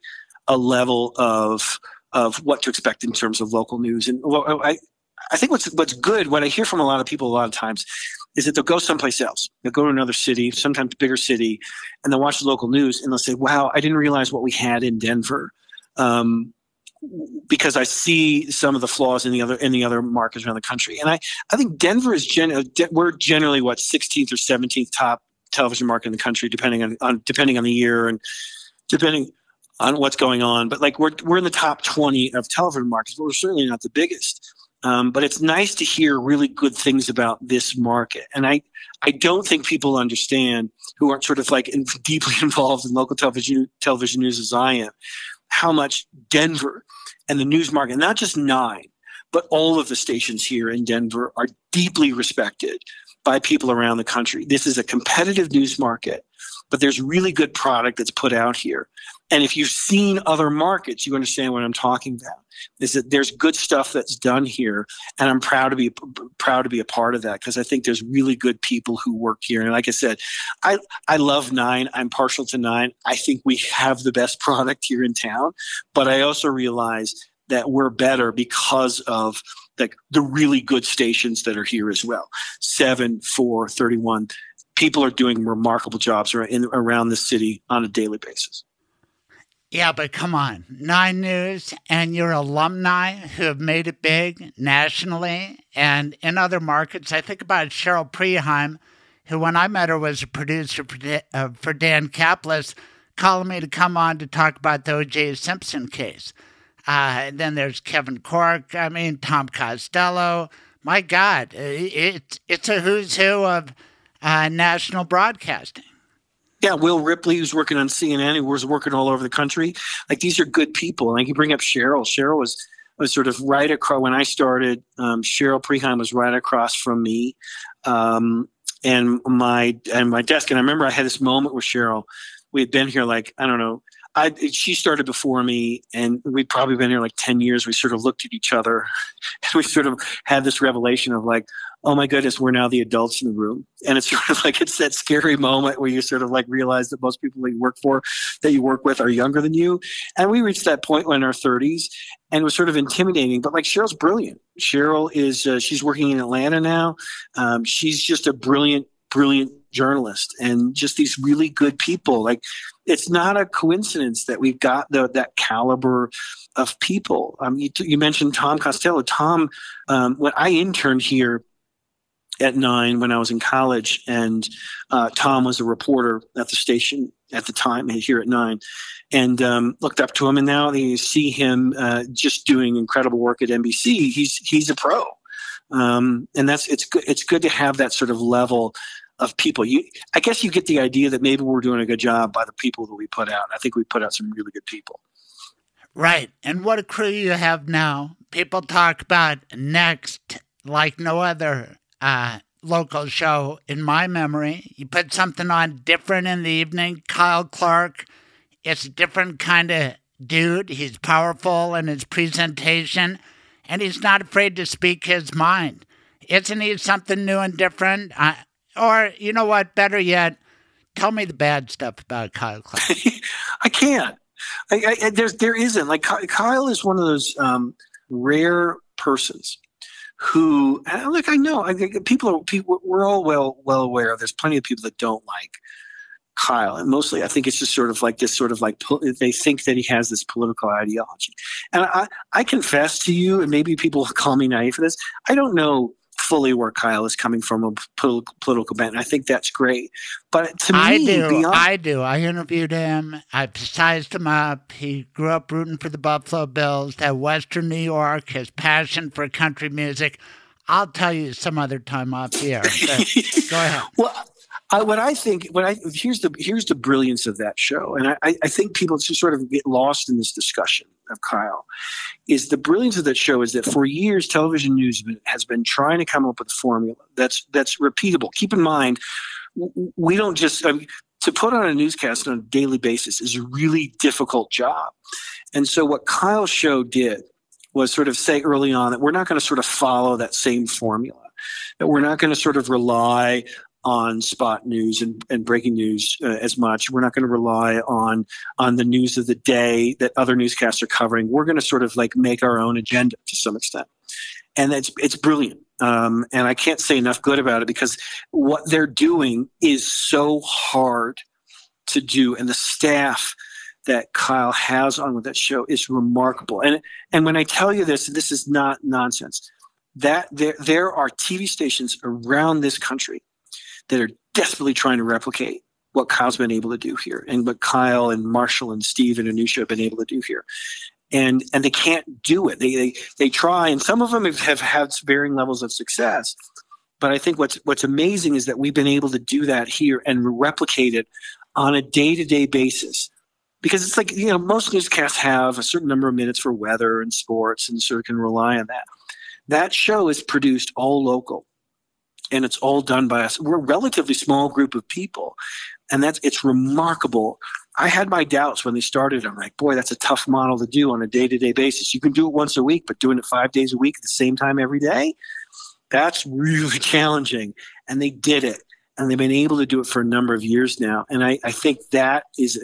a level of of what to expect in terms of local news. And well, I I think what's what's good what I hear from a lot of people a lot of times is that they'll go someplace else. They'll go to another city sometimes bigger city and they'll watch the local news and they'll say wow I didn't realize what we had in Denver. Um, because I see some of the flaws in the other in the other markets around the country. And I, I think Denver is gen- we're generally what 16th or 17th top television market in the country, depending on, on depending on the year and depending on what's going on. But like we're we're in the top 20 of television markets, but we're certainly not the biggest. Um, but it's nice to hear really good things about this market. And I, I don't think people understand who aren't sort of like in, deeply involved in local television television news as I am how much Denver and the news market, not just nine, but all of the stations here in Denver are deeply respected by people around the country. This is a competitive news market, but there's really good product that's put out here. And if you've seen other markets, you understand what I'm talking about. Is that there's good stuff that's done here, and I'm proud to be proud to be a part of that because I think there's really good people who work here. And like I said, I I love Nine. I'm partial to Nine. I think we have the best product here in town, but I also realize that we're better because of like the really good stations that are here as well. Seven, four, 31 people are doing remarkable jobs around, in, around the city on a daily basis. Yeah, but come on, Nine News and your alumni who have made it big nationally and in other markets. I think about Cheryl Preheim, who, when I met her, was a producer for, uh, Dan Caplis, calling me to come on to talk about the O.J. Simpson case. Uh, and then there's Kevin Corke. I mean, Tom Costello. My God, it's it's a who's who of uh, national broadcasting. Yeah, Will Ripley, who's working on CNN, who was working all over the country. Like these are good people. Like you bring up Cheryl. Cheryl was was sort of right across when I started. Um, Cheryl Preheim was right across from me, um, and my and my desk. And I remember I had this moment with Cheryl. We had been here like I don't know. I she started before me, and we'd probably been here like ten years. We sort of looked at each other, and we sort of had this revelation of like, oh my goodness, we're now the adults in the room. And it's sort of like it's that scary moment where you sort of like realize that most people that you work for, that you work with, are younger than you. And we reached that point in our 30s, and it was sort of intimidating. But like Cheryl's brilliant. Cheryl is uh, she's working in Atlanta now. Um, she's just a brilliant, brilliant journalist, and just these really good people. Like it's not a coincidence that we've got the, that caliber of people. Um, you, you mentioned Tom Costello. Tom, um, when I interned here at nine when I was in college, and uh, Tom was a reporter at the station at the time here at nine, and um, looked up to him. And now you see him uh, just doing incredible work at NBC. He's he's a pro, um, and that's it's good. It's good to have that sort of level of people. You, I guess, you get the idea that maybe we're doing a good job by the people that we put out. I think we put out some really good people. Right, and what a crew you have now. People talk about next like no other uh, local show in my memory. You put something on different in the evening. Kyle Clark, it's a different kind of dude. He's powerful in his presentation, and he's not afraid to speak his mind. Isn't he something new and different? Or, you know what, better yet, tell me the bad stuff about Kyle Clark. I can't. I, I, there's, there isn't. Like, Kyle is one of those um, rare persons who look i know i think people are people we're all well well aware there's plenty of people that don't like kyle and mostly i think it's just sort of like this sort of like they think that he has this political ideology. And i i confess to you and maybe people will call me naive for this i don't know fully where Kyle is coming from a political, political bent. I think that's great. But to me, I do. Beyond- I do. I interviewed him. I sized him up. He grew up rooting for the Buffalo Bills. That Western New York, his passion for country music. I'll tell you some other time off the air. go ahead. Well, I, what I think, what I here's the here's the brilliance of that show, and I, I think people just sort of get lost in this discussion of Kyle. Is the brilliance of that show is that for years television news has been trying to come up with a formula that's that's repeatable. Keep in mind, we don't just I mean, to put on a newscast on a daily basis is a really difficult job, and so what Kyle's show did was sort of say early on that we're not going to sort of follow that same formula that we're not going to sort of rely on spot news and, and breaking news uh, as much. We're not going to rely on on the news of the day that other newscasts are covering. We're going to sort of like make our own agenda to some extent, and it's it's brilliant. Um, and I can't say enough good about it because what they're doing is so hard to do, and the staff that Kyle has on with that show is remarkable. And and when I tell you this, this is not nonsense. That there there are TV stations around this country that are desperately trying to replicate what Kyle's been able to do here and what Kyle and Marshall and Steve and Anusha have been able to do here. And and they can't do it. They they they try and some of them have, have had varying levels of success. But I think what's what's amazing is that we've been able to do that here and replicate it on a day-to-day basis. Because it's like, you know, most newscasts have a certain number of minutes for weather and sports and sort of can rely on that. That show is produced all local and it's all done by us. We're a relatively small group of people, and that's it's remarkable. I had my doubts when they started. I'm like, boy, that's a tough model to do on a day to day basis. You can do it once a week, but doing it five days a week at the same time every day, that's really challenging. And they did it, and they've been able to do it for a number of years now. And I, I think that is.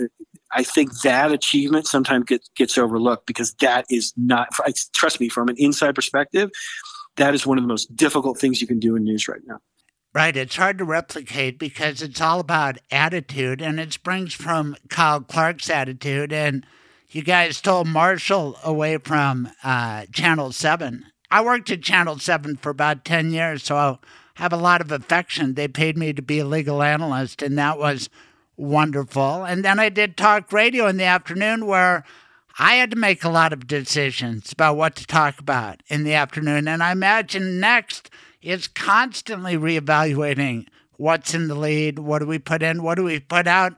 I think that achievement sometimes gets gets overlooked because that is not. Trust me, from an inside perspective, that is one of the most difficult things you can do in news right now. Right. It's hard to replicate because it's all about attitude, and it springs from Kyle Clark's attitude. And you guys stole Marshall away from uh, Channel 7. I worked at Channel 7 for about 10 years, so I have a lot of affection. They paid me to be a legal analyst, and that was wonderful. And then I did talk radio in the afternoon where I had to make a lot of decisions about what to talk about in the afternoon. And I imagine next is constantly reevaluating what's in the lead, what do we put in, what do we put out.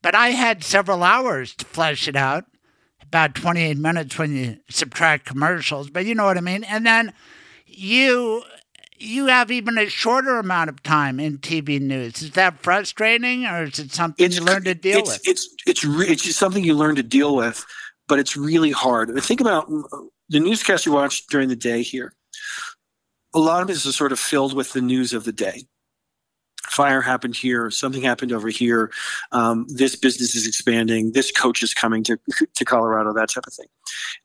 But I had several hours to flesh it out, about 28 minutes when you subtract commercials, but you know what I mean. And then you you have even a shorter amount of time in TV news. Is that frustrating, or is it something It's you learn to deal it's, with? It's it's re- it's just something you learn to deal with, but it's really hard. Think about uh, the newscast you watch during the day here. A lot of it is sort of filled with the news of the day. Fire happened here. Something happened over here. Um, this business is expanding. This coach is coming to to Colorado. That type of thing.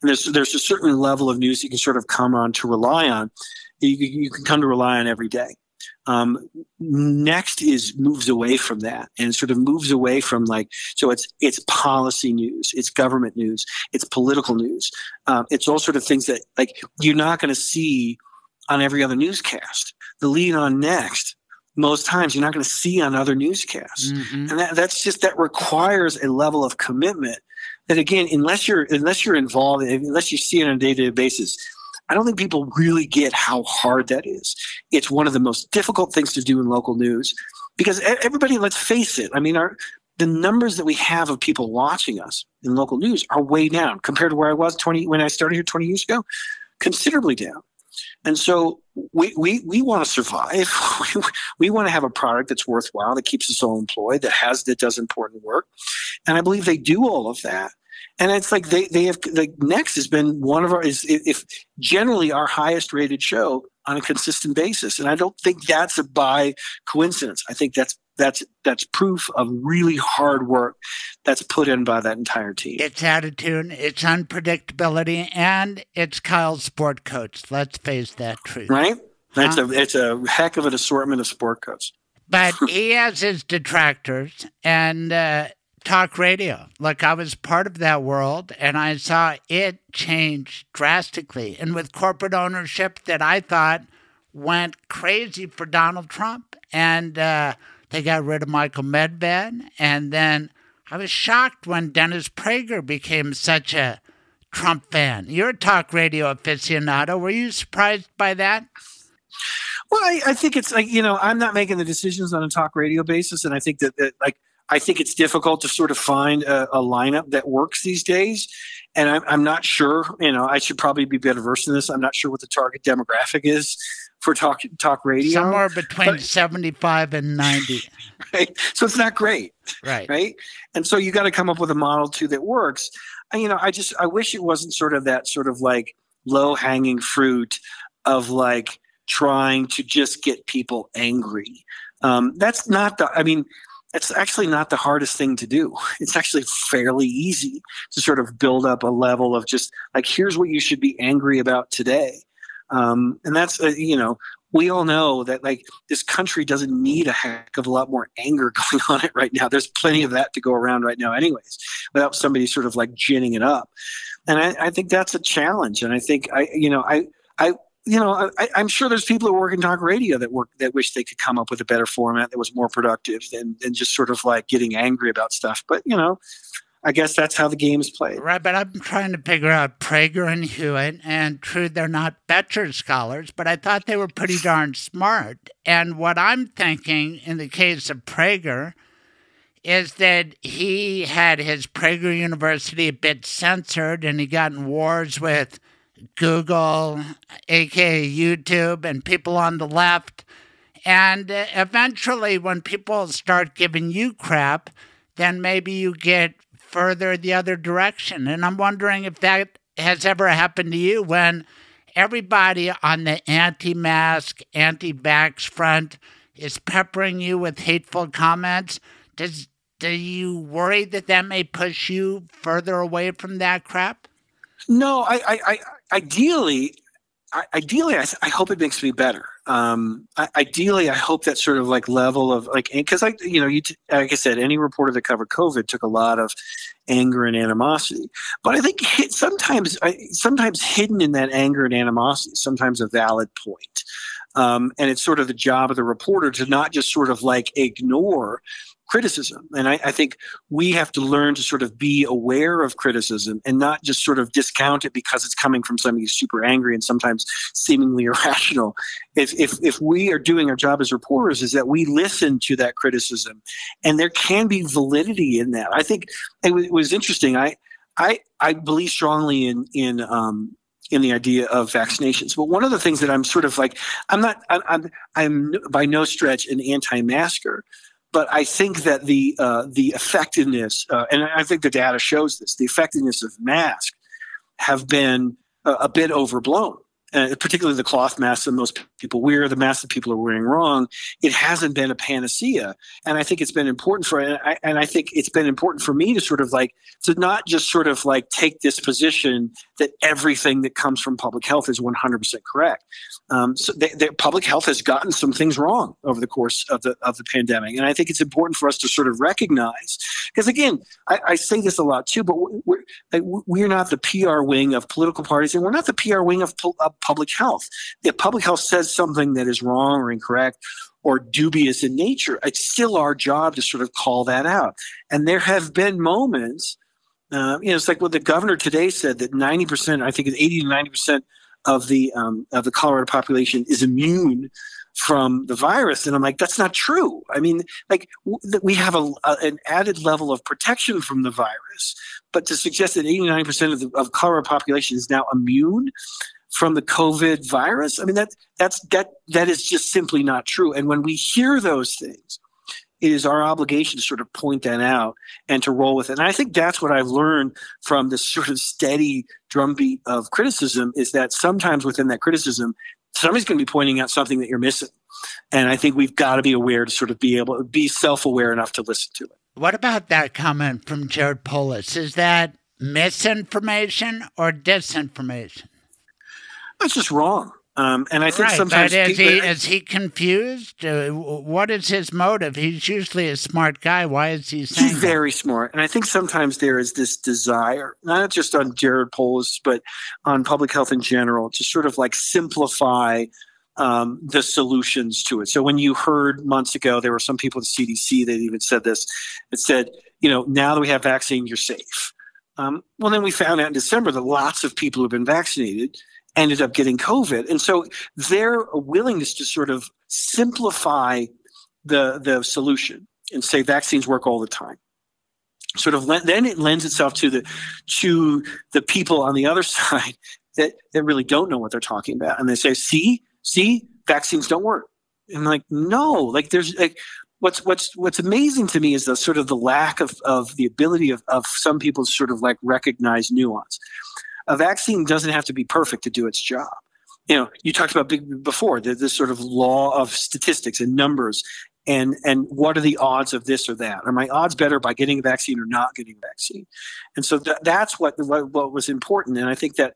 And there's there's a certain level of news you can sort of come on to rely on. You, you can come to rely on every day. Um, next is moves away from that and sort of moves away from like so it's it's policy news it's government news it's political news. Um, it's all sort of things that like you're not going to see on every other newscast. The lead on next most times you're not going to see on other newscasts. Mhm. and that, that's just that requires a level of commitment that again unless you're unless you're involved unless you see it on a day-to-day basis i don't think people really get how hard that is. It's one of the most difficult things to do in local news because everybody let's face it i mean our the numbers that we have of people watching us in local news are way down compared to where i was 20 when i started here 20 years ago considerably down. And so we we, we want to survive. We, we want to have a product that's worthwhile that keeps us all employed that has that does important work. And i believe they do all of that and it's like they they have like next has been one of our is if generally our highest rated show on a consistent basis. And i don't think that's a by coincidence. I think that's that's that's proof of really hard work that's put in by that entire team. It's attitude, it's unpredictability, and it's Kyle's sport coach. Let's face that truth. right? That's a it's a heck of an assortment of sport coats. But he has his detractors and uh, talk radio. Like I was part of that world and I saw it change drastically. And with corporate ownership that I thought went crazy for Donald Trump. And uh, they got rid of Michael Medved. And then I was shocked when Dennis Prager became such a Trump fan. You're a talk radio aficionado. Were you surprised by that? Well, I, I think it's like you know I'm not making the decisions on a talk radio basis, and I think that, that like I think it's difficult to sort of find a, a lineup that works these days. And I'm, I'm not sure. You know, I should probably be better versed in this. I'm not sure what the target demographic is for talk talk radio. Somewhere between but- 75 and 90. Right? So it's not great. Right. right? And so you got to come up with a model too that works. And, you know, I just I wish it wasn't sort of that sort of like low hanging fruit of like trying to just get people angry. Um, that's not the. I mean, it's actually not the hardest thing to do. It's actually fairly easy to sort of build up a level of just like here's what you should be angry about today. Um, and that's uh, you know we all know that like this country doesn't need a heck of a lot more anger going on it right now. There's plenty of that to go around right now, anyways, without somebody sort of like ginning it up. And I, I think that's a challenge. And I think I, you know, I, I, you know, I, I'm sure there's people who work in talk radio that work that wish they could come up with a better format that was more productive than than just sort of like getting angry about stuff. But you know, I guess that's how the game is played. Right, but I'm trying to figure out Prager and Hewitt, and true, they're not Boettcher scholars, but I thought they were pretty darn smart. And what I'm thinking in the case of Prager is that he had his Prager University a bit censored, and he got in wars with Google, aka YouTube, and people on the left. And uh, eventually, when people start giving you crap, then maybe you get further the other direction. And I'm wondering if that has ever happened to you when everybody on the anti mask, anti vax front is peppering you with hateful comments. Does do you worry that that may push you further away from that crap? No, I, I, I ideally, I, ideally, I, I hope it makes me better. um, I, ideally, I hope that sort of like level of like, because I, you know, you t- like I said, any reporter that covered COVID took a lot of anger and animosity. But I think sometimes, I, sometimes hidden in that anger and animosity, sometimes a valid point. Um, and it's sort of the job of the reporter to not just sort of like ignore criticism. And I, I, think we have to learn to sort of be aware of criticism and not just sort of discount it because it's coming from somebody who's super angry and sometimes seemingly irrational. If, if, if we are doing our job as reporters, is that we listen to that criticism and there can be validity in that. I think it was, it was interesting. I, I, I believe strongly in, in, um, in the idea of vaccinations. But one of the things that I'm sort of like, I'm not, I'm, I'm, I'm by no stretch an anti-masker, but I think that the uh, the effectiveness, uh, and I think the data shows this, the effectiveness of masks have been a, a bit overblown uh, particularly the cloth masks that most people wear, the masks that people are wearing wrong, it hasn't been a panacea. And I think it's been important for, and I, and I think it's been important for me to sort of like, to not just sort of like take this position that everything that comes from public health is 100% correct. Um, so public health has gotten some things wrong over the course of the, of the pandemic. And I think it's important for us to sort of recognize, because again, I, I say this a lot too, but we're, we're not the PR wing of political parties and we're not the PR wing of, of public health. If public health says something that is wrong or incorrect or dubious in nature, it's still our job to sort of call that out. And there have been moments, uh, you know, it's like what the governor today said that 90%, I think it's 80 to 90% of the um, of the Colorado population is immune from the virus and i'm like that's not true i mean like w- we have a, a, an added level of protection from the virus but to suggest that 89% of the of colorado population is now immune from the COVID virus. I mean, that that's that that is just simply not true. And when we hear those things, it is our obligation to sort of point that out and to roll with it. And I think that's what I've learned from this sort of steady drumbeat of criticism is that sometimes within that criticism, somebody's going to be pointing out something that you're missing. And I think we've got to be aware to sort of be able to be self-aware enough to listen to it. What about that comment from Jared Polis? Is that misinformation or disinformation? That's just wrong. Um, and I think right, sometimes but is, he, is he confused? Uh, what is his motive? He's usually a smart guy. Why is he saying? He's very smart, and I think sometimes there is this desire, not just on Jared Polis, but on public health in general, to sort of like simplify um, the solutions to it. So when you heard months ago, there were some people at CDC that even said this. It said, you know, now that we have vaccine, you're safe. Um, well, then we found out in December that lots of people who've been vaccinated ended up getting COVID. And so their willingness to sort of simplify the, the solution and say vaccines work all the time sort of then it lends itself to the to the people on the other side that that really don't know what they're talking about. And they say see see vaccines don't work. And I'm like no like there's like what's what's what's amazing to me is the sort of the lack of of the ability of of some people to sort of like recognize nuance a vaccine doesn't have to be perfect to do its job. You know, you talked about before this sort of law of statistics and numbers, and and what are the odds of this or that? Are my odds better by getting a vaccine or not getting a vaccine? And so th- that's what, what what was important. And I think that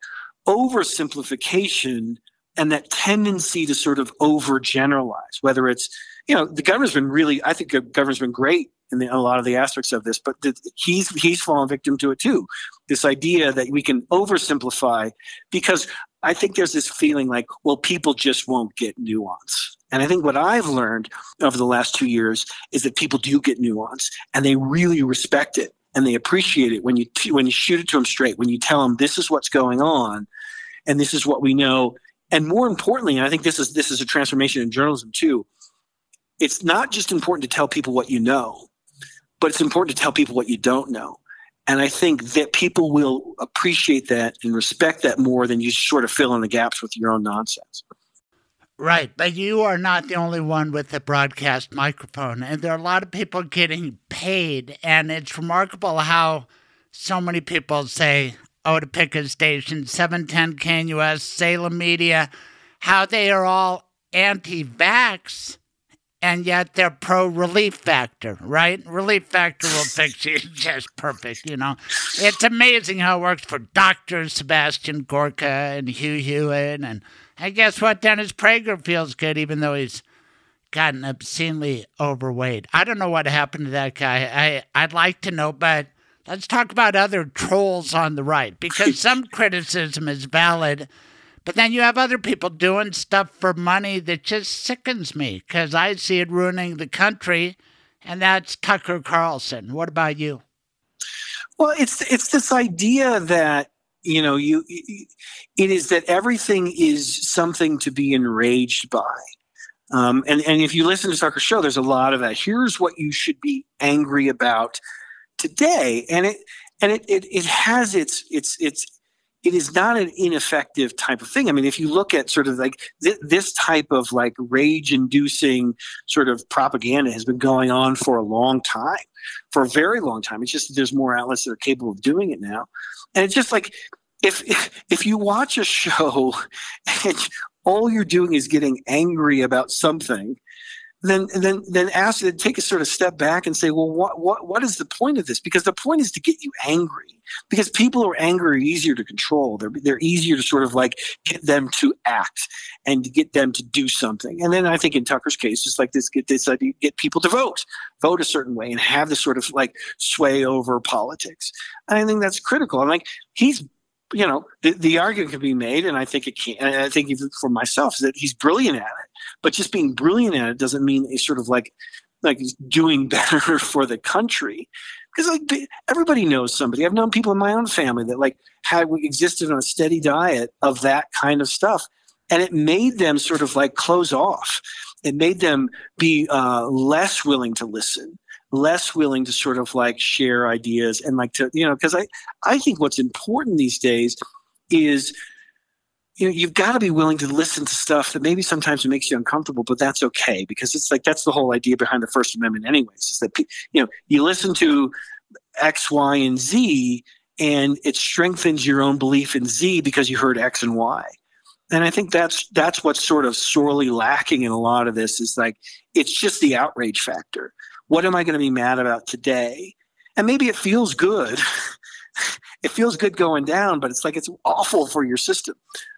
oversimplification and that tendency to sort of overgeneralize, whether it's you know the governor's been really, I think the governor's been great in, the, in a lot of the aspects of this, but the, he's he's fallen victim to it too. This idea that we can oversimplify because I think there's this feeling like, well, people just won't get nuance. And I think what I've learned over the last two years is that people do get nuance and they really respect it and they appreciate it when you when you shoot it to them straight, when you tell them this is what's going on and this is what we know. And more importantly, and I think this is this is a transformation in journalism too. It's not just important to tell people what you know, but it's important to tell people what you don't know. And I think that people will appreciate that and respect that more than you sort of fill in the gaps with your own nonsense. Right, but you are not the only one with a broadcast microphone, and there are a lot of people getting paid, and it's remarkable how so many people say, "Oh, to pick a station, 710 KNUS, Salem Media," how they are all anti-vax, and yet they're pro relief factor, right? Relief factor will fix you. Just perfect, you know. It's amazing how it works for doctors Sebastian Gorka and Hugh Hewitt. And I guess what? Dennis Prager feels good, even though he's gotten obscenely overweight. I don't know what happened to that guy. I, I'd like to know, but let's talk about other trolls on the right because some criticism is valid. But then you have other people doing stuff for money that just sickens me because I see it ruining the country, and that's Tucker Carlson. What about you? Well, it's it's this idea that you know you it is that everything is something to be enraged by. Um, and and if you listen to Tucker's show, there's a lot of that. Here's what you should be angry about today, and it and it it, it has its its its it is not an ineffective type of thing. I mean, if you look at sort of like th- this type of like rage inducing sort of propaganda has been going on for a long time, for a very long time. It's just that there's more outlets that are capable of doing it now. And it's just like, if, if, if you watch a show and all you're doing is getting angry about something, then then then ask take a sort of step back and say, well, what what what is the point of this? Because the point is to get you angry. Because people who are angry are easier to control. They're they're easier to sort of like get them to act and to get them to do something. And then I think in Tucker's case, just like this, get this idea, get people to vote, vote a certain way, and have this sort of like sway over politics. And I think that's critical. And like he's you know, the, the argument can be made, and I think it can. And I think even for myself, that he's brilliant at it. But just being brilliant at it doesn't mean he's sort of like like he's doing better for the country. Because like everybody knows somebody. I've known people in my own family that like had existed on a steady diet of that kind of stuff, and it made them sort of like close off. It made them be uh, less willing to listen less willing to sort of like share ideas and like to you know because i i think what's important these days is you know you've got to be willing to listen to stuff that maybe sometimes it makes you uncomfortable but that's okay because it's like that's the whole idea behind the first amendment anyways is that you know you listen to x y and z and it strengthens your own belief in z because you heard x and y. And i think that's that's what's sort of sorely lacking in a lot of this is like it's just the outrage factor what am I going to be mad about today? And maybe it feels good. it feels good going down, but it's like it's awful for your system.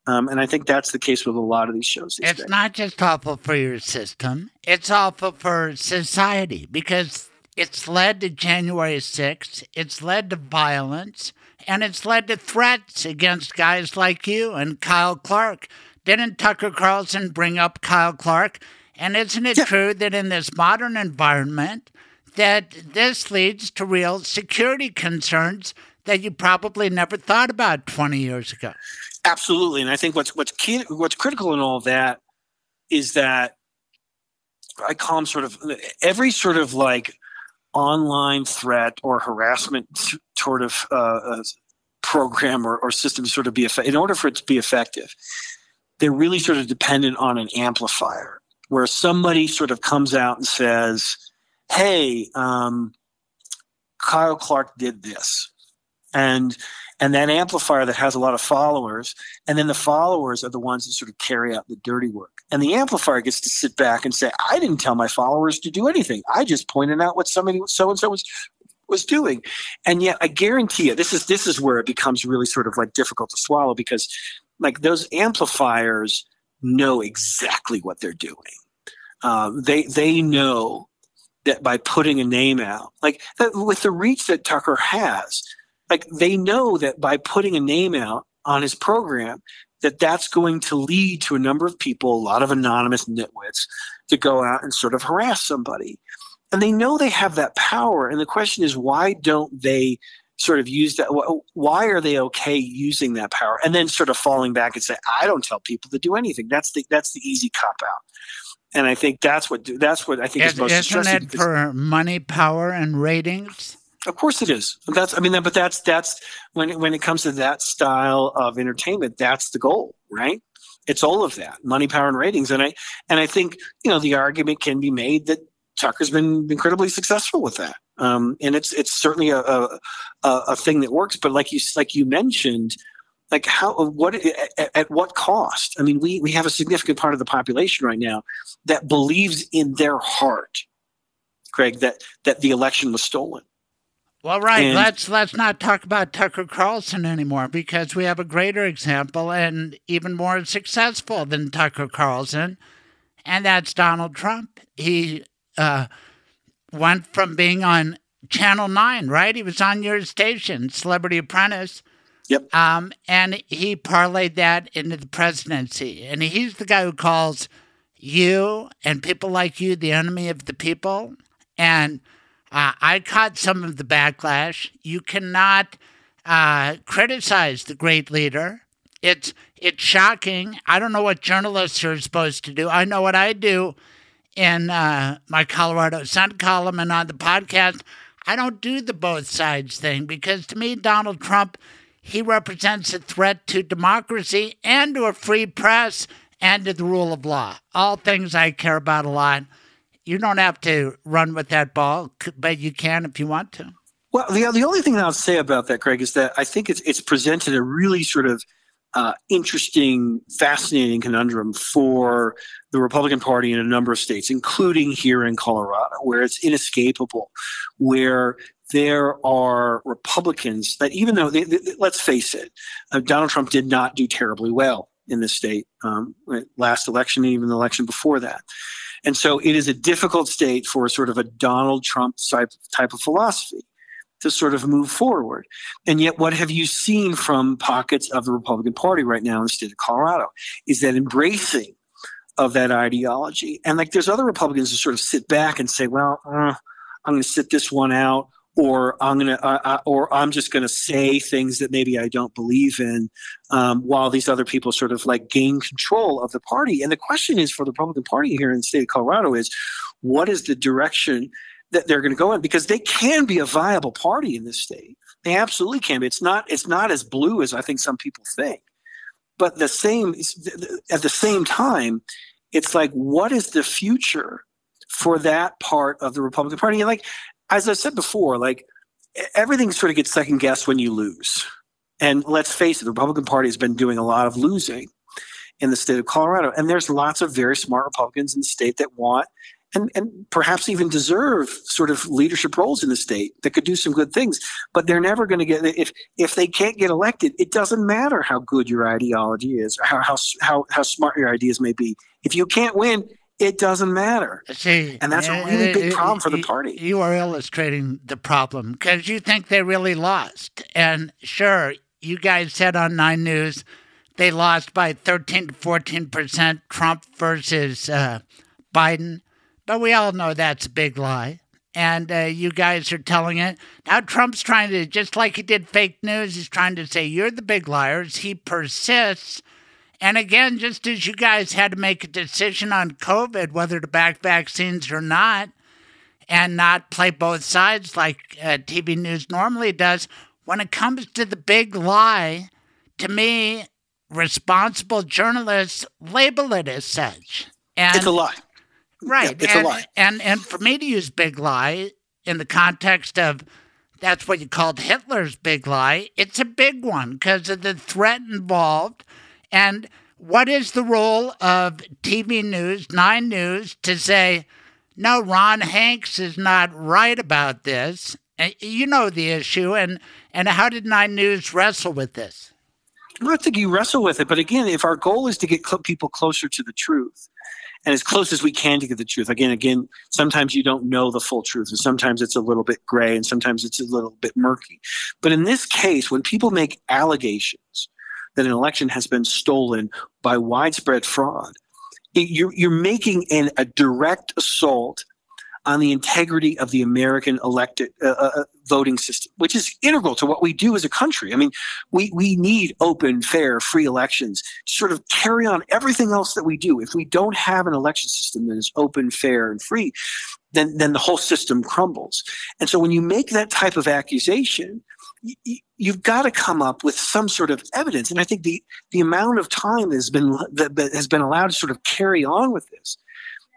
Um, and I think that's the case with a lot of these shows. It's days. not just awful for your system, it's awful for society because it's led to January 6th, it's led to violence, and it's led to threats against guys like you and Kyle Clark. Didn't Tucker Carlson bring up Kyle Clark? And isn't it yeah. true that in this modern environment, that this leads to real security concerns that you probably never thought about 20 years ago? Absolutely, and I think what's what's key, what's critical in all of that is that I call them sort of every sort of like online threat or harassment sort of uh, uh, program or, or system sort of be effective. In order for it to be effective, they're really sort of dependent on an amplifier where somebody sort of comes out and says, "Hey, um, Kyle Clark did this," and and that amplifier that has a lot of followers, and then the followers are the ones that sort of carry out the dirty work, and the amplifier gets to sit back and say, "I didn't tell my followers to do anything. I just pointed out what somebody so and so was." was doing and yet i guarantee you this is this is where it becomes really sort of like difficult to swallow because like those amplifiers know exactly what they're doing uh, they they know that by putting a name out, like that, with the reach that Tucker has, like they know that by putting a name out on his program, that that's going to lead to a number of people, a lot of anonymous nitwits, to go out and sort of harass somebody. And they know they have that power. And the question is, why don't they sort of use that? Why are they okay using that power? And then sort of falling back and say, I don't tell people to do anything. That's the that's the easy cop out and I think that's what that's what I think is, is most isn't. It for money, power, and ratings? Of course it is. That's I mean, but that's that's when it, when it comes to that style of entertainment, that's the goal, right? It's all of that, money, power, and ratings. And I and I think you know the argument can be made that Tucker's been incredibly successful with that, um, and it's it's certainly a, a a thing that works. But like you like you mentioned, like how what at, at, what cost? I mean we we have a significant part of the population right now that believes in their heart craig that that the election was stolen. Well right and, let's let's not talk about tucker carlson anymore because we have a greater example and even more successful than tucker carlson and that's donald trump. He uh, went from being on channel 9 right? He was on your station celebrity apprentice Yep. Um, and he parlayed that into the presidency. And he's the guy who calls you and people like you the enemy of the people. And uh, I caught some of the backlash. You cannot uh, criticize the great leader. It's it's shocking. I don't know what journalists are supposed to do. I know what I do in uh, my Colorado Sun column and on the podcast. I don't do the both sides thing because to me, Donald Trump he represents a threat to democracy and to a free press and to the rule of law. All things I care about a lot. You don't have to run with that ball, but you can if you want to. Well, the, the only thing I'll say about that, Craig, is that I think it's, it's presented a really sort of uh, interesting, fascinating conundrum for the Republican Party in a number of states, including here in Colorado, where it's inescapable, where there are Republicans that, even though, they, they, let's face it, uh, Donald Trump did not do terribly well in this state um, last election, even the election before that. And so it is a difficult state for sort of a Donald Trump type, type of philosophy to sort of move forward. And yet, what have you seen from pockets of the Republican Party right now in the state of Colorado is that embracing of that ideology. And like there's other Republicans who sort of sit back and say, well, uh, I'm going to sit this one out or I'm gonna, uh, or I'm just gonna say things that maybe I don't believe in, um, while these other people sort of like gain control of the party. And the question is for the Republican Party here in the state of Colorado is, what is the direction that they're going to go in? Because they can be a viable party in this state. They absolutely can be. It's not. It's not as blue as I think some people think. But the same at the same time, it's like, what is the future? for that part of the Republican Party. And like as I said before, like everything sort of gets second guessed when you lose. And let's face it, the Republican Party has been doing a lot of losing in the state of Colorado. And there's lots of very smart Republicans in the state that want and, and perhaps even deserve sort of leadership roles in the state that could do some good things. But they're never going to get if if they can't get elected, it doesn't matter how good your ideology is or how how how, how smart your ideas may be. If you can't win, it doesn't matter. See, and that's a really big problem for the party. You are illustrating the problem because you think they really lost. And sure, you guys said on Nine News they lost by 13 to 14 percent, Trump versus uh, Biden. But we all know that's a big lie. And uh, you guys are telling it. Now, Trump's trying to, just like he did fake news, he's trying to say, you're the big liars. He persists and again, just as you guys had to make a decision on COVID, whether to back vaccines or not, and not play both sides like uh, TV news normally does, when it comes to the big lie, to me, responsible journalists label it as such. And, it's a lie. Right. Yeah, it's and, a lie. And, and for me to use big lie in the context of that's what you called Hitler's big lie, it's a big one because of the threat involved and what is the role of TV News, Nine News, to say, no, Ron Hanks is not right about this? Eh, you know the issue, and, and how did Nine News wrestle with this? I don't think you wrestle with it, but again, if our goal is to get cl- people closer to the truth, and as close as we can to get the truth. Again, again, sometimes you don't know the full truth, and sometimes it's a little bit gray, and sometimes it's a little bit murky. But in this case, when people make allegations that an election has been stolen by widespread fraud, it, you're, you're making an, a direct assault on the integrity of the American elected uh, uh, uh, voting system, which is integral to what we do as a country. I mean, we, we need open, fair, free elections to sort of carry on everything else that we do. If we don't have an election system that is open, fair, and free, then, then the whole system crumbles. And so when you make that type of accusation, you've got to come up with some sort of evidence. And I think the the amount of time that has been that has been allowed to sort of carry on with this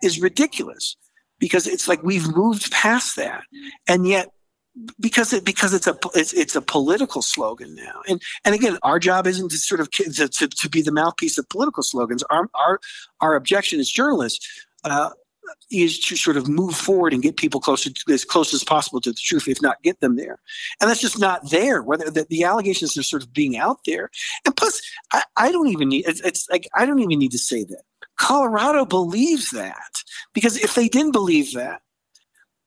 is ridiculous because it's like we've moved past that, and yet because it because it's a it's, it's a political slogan now. And and again our job isn't to sort of to, to, to be the mouthpiece of political slogans. Our our our objection as journalists uh, is to sort of move forward and get people closer to, as close as possible to the truth, if not get them there. And that's just not there. Whether the, the allegations are sort of being out there, and plus, I, I don't even need. It's, it's like I don't even need to say that. Colorado believes that because if they didn't believe that,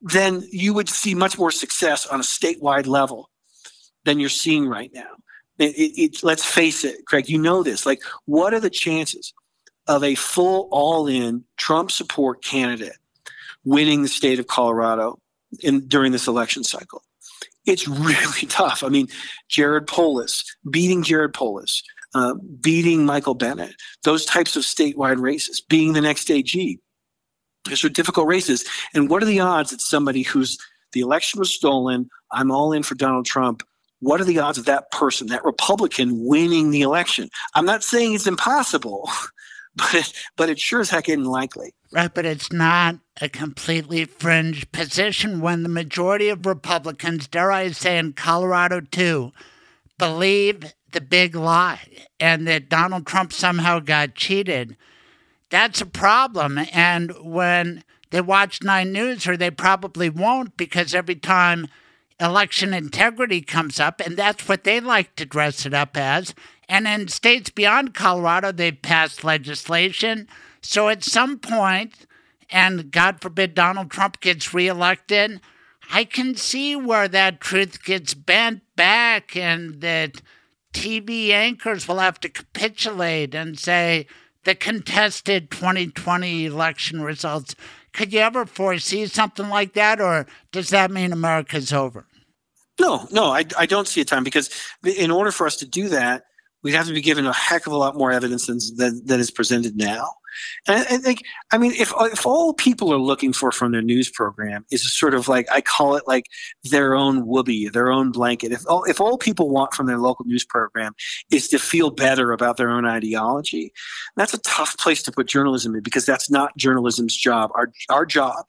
then you would see much more success on a statewide level than you're seeing right now. It, it, it, let's face it, Craig. You know this. Like, what are the chances of a full all-in Trump support candidate winning the state of Colorado in during this election cycle. It's really tough. I mean, Jared Polis beating Jared Polis, uh, beating Michael Bennet, those types of statewide races, being the next AG. Those are difficult races. And what are the odds that somebody who's the election was stolen, I'm all in for Donald Trump, what are the odds of that person, that Republican, winning the election? I'm not saying it's impossible, but it, but it sure as heck isn't likely. Right, but it's not a completely fringe position when the majority of Republicans, dare I say, in Colorado too, believe the big lie and that Donald Trump somehow got cheated. That's a problem. And when they watch Nine News, or they probably won't, because every time election integrity comes up, and that's what they like to dress it up as, and in states beyond Colorado, they've passed legislation. So at some point, and God forbid Donald Trump gets reelected, I can see where that truth gets bent back and that TV anchors will have to capitulate and say the contested 2020 election results. Could you ever foresee something like that, or does that mean America's over? No, no, I, I don't see a time because in order for us to do that, we'd have to be given a heck of a lot more evidence than than, than is presented now. And I think, I mean, if if all people are looking for from their news program is sort of like I call it like their own whoopee, their own blanket. If all if all people want from their local news program is to feel better about their own ideology, that's a tough place to put journalism in because that's not journalism's job. Our our job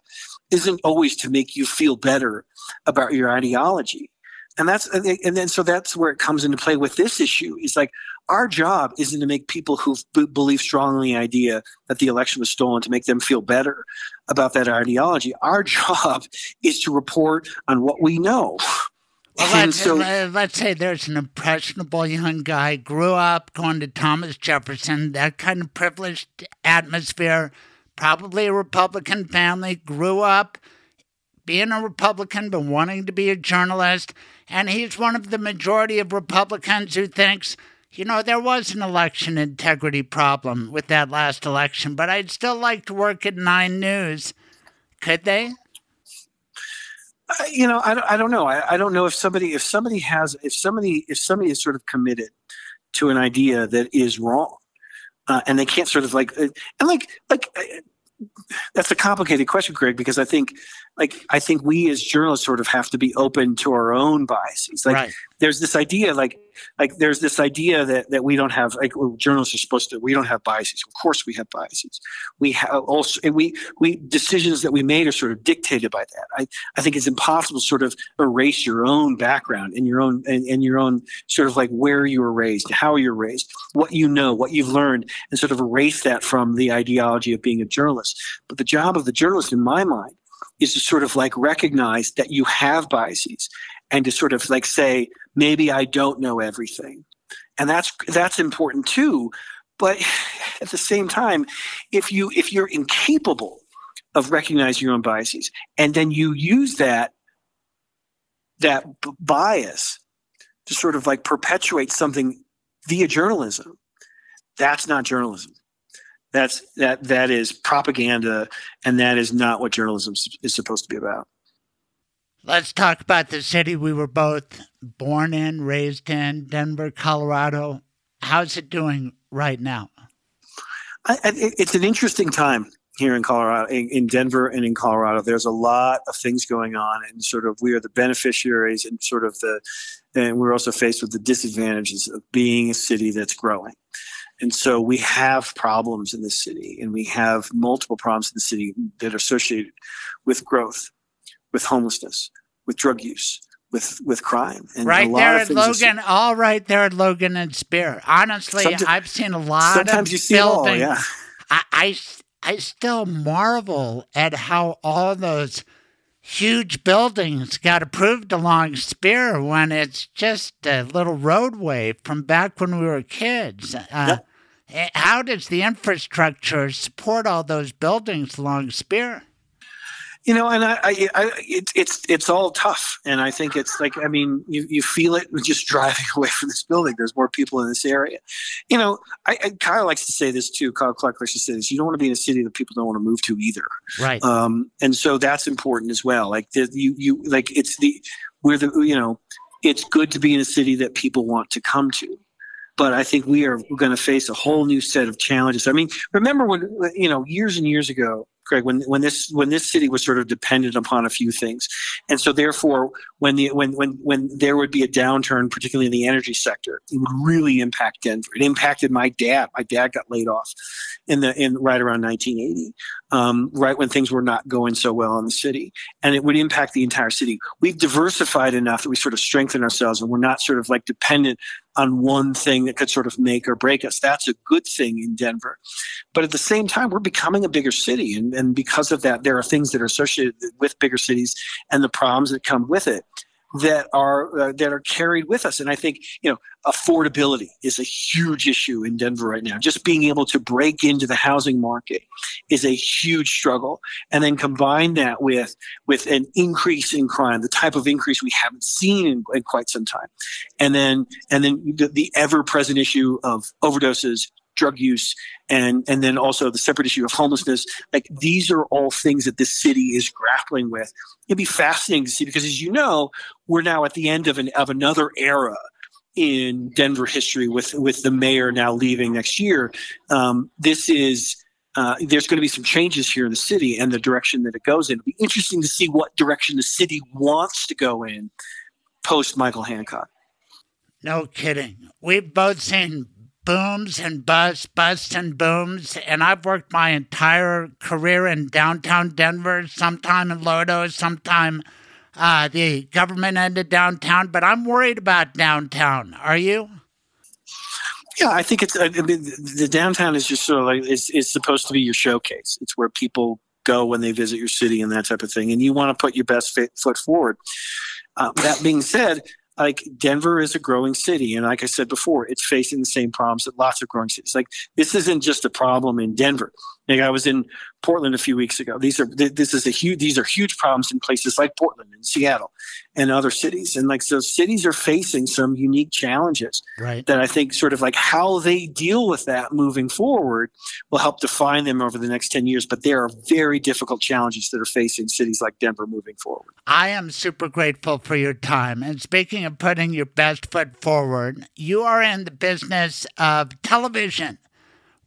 isn't always to make you feel better about your ideology and that's and then so that's where it comes into play with this issue. Is like our job isn't to make people who b- believe strongly in the idea that the election was stolen to make them feel better about that ideology. Our job is to report on what we know. Well, let's, so, let's say there's an impressionable young guy grew up going to thomas jefferson that kind of privileged atmosphere probably a republican family grew up being a republican but wanting to be a journalist and he's one of the majority of Republicans who thinks, you know, there was an election integrity problem with that last election, but I'd still like to work at Nine News. Could they? Uh, you know, I, I don't know. I, I don't know if somebody if somebody has if somebody if somebody is sort of committed to an idea that is wrong, uh, and they can't sort of like uh, and like like uh, that's a complicated question, Greg, because I think like I think we as journalists sort of have to be open to our own biases. Like right. there's this idea, like like there's this idea that that we don't have like journalists are supposed to we don't have biases. Of course we have biases. We have also we we decisions that we made are sort of dictated by that. I, I think it's impossible to sort of erase your own background and your own and, and your own sort of like where you were raised, how you're raised, what you know, what you've learned, and sort of erase that from the ideology of being a journalist. But the job of the journalist in my mind is to sort of like recognize that you have biases and to sort of like say maybe i don't know everything. And that's that's important too but at the same time if you if you're incapable of recognizing your own biases and then you use that that b- bias to sort of like perpetuate something via journalism that's not journalism that's that that is propaganda and that is not what journalism is supposed to be about. Let's talk about the city we were both born in raised in denver colorado. How's it doing right now? I, it's an interesting time here in colorado in, in denver and in colorado. There's a lot of things going on and sort of we are the beneficiaries and sort of the and we're also faced with the disadvantages of being a city that's growing and so we have problems in the city, and we have multiple problems in the city that are associated with growth, with homelessness, with drug use, with with crime. And right there at Logan, are, all right there at Logan and Speer. Honestly, I've seen a lot sometimes of you see. All, yeah. I, I I still marvel at how all those huge buildings got approved along Speer when it's just a little roadway from back when we were kids. Uh, yep. How does the infrastructure support all those buildings along Speer? you know and i, I, I it, it's it's all tough. And i think it's like i mean you, you feel it just driving away from this building. There's more people in this area. You know I, I kyle likes to say this too kyle clark likes to say this you don't want to be in a city that people don't want to move to either. Right. Um, and so that's important as well. Like the, you you like it's the where the you know it's good to be in a city that people want to come to but I think we are going to face a whole new set of challenges. I mean, remember when you know years and years ago, Craig, when when this when this city was sort of dependent upon a few things, and so therefore when the when when when there would be a downturn, particularly in the energy sector, it would really impact Denver. It impacted my dad. My dad got laid off in the in right around 1980, um, right when things were not going so well in the city, and it would impact the entire city. We've diversified enough that we sort of strengthen ourselves, and we're not sort of like dependent on one thing that could sort of make or break us. That's a good thing in Denver. But at the same time, we're becoming a bigger city. And, and because of that, there are things that are associated with bigger cities and the problems that come with it that are uh, that are carried with us. And i think you know affordability is a huge issue in denver right now. Just being able to break into the housing market is a huge struggle. And then combine that with with an increase in crime the type of increase we haven't seen in, in quite some time. And then and then the, the ever present issue of overdoses drug use and and then also the separate issue of homelessness like these are all things that this city is grappling with it'd be fascinating to see because as you know we're now at the end of an of another era in denver history with with the mayor now leaving next year um, this is uh, there's going to be some changes here in the city and the direction that it goes in. It'll be interesting to see what direction the city wants to go in post Michael Hancock. No kidding. We've both seen booms and busts, busts and booms. And I've worked my entire career in downtown Denver, sometime in Lodo, sometime uh, the government end of downtown. But I'm worried about downtown. Are you? Yeah, I think it's I mean, the downtown is just sort of like it's, it's supposed to be your showcase. It's where people go when they visit your city and that type of thing, and you want to put your best foot forward. Uh, that being said, like Denver is a growing city, and like I said before, it's facing the same problems that lots of growing cities. Like this isn't just a problem in Denver. Like I was in Portland a few weeks ago. These are this is a huge these are huge problems in places like Portland and Seattle and other cities. And like so cities are facing some unique challenges right. that I think sort of like how they deal with that moving forward will help define them over the next 10 years. But there are very difficult challenges that are facing cities like Denver moving forward. I am super grateful for your time. And speaking of putting your best foot forward, you are in the business of television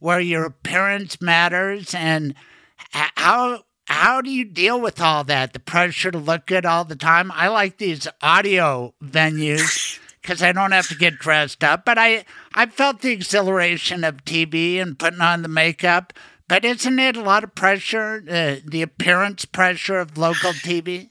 where your appearance matters and how how do you deal with all that? The pressure to look good all the time. I like these audio venues because I don't have to get dressed up, but I I felt the exhilaration of TV and putting on the makeup. But isn't it a lot of pressure, uh, the appearance pressure of local TV?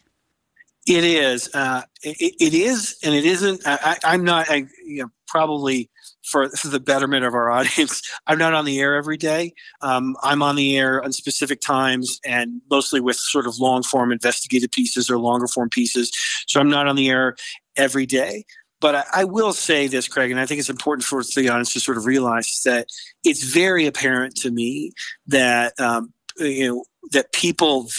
It is. Uh, it, it is, and it isn't. I, am not. I, you know, probably for, the betterment of our audience, I'm not on the air every day. Um, I'm on the air on specific times and mostly with sort of long form investigative pieces or longer form pieces. So I'm not on the air every day. But I, I will say this, Craig, and I think it's important for the audience to sort of realize is that it's very apparent to me that um, you know that people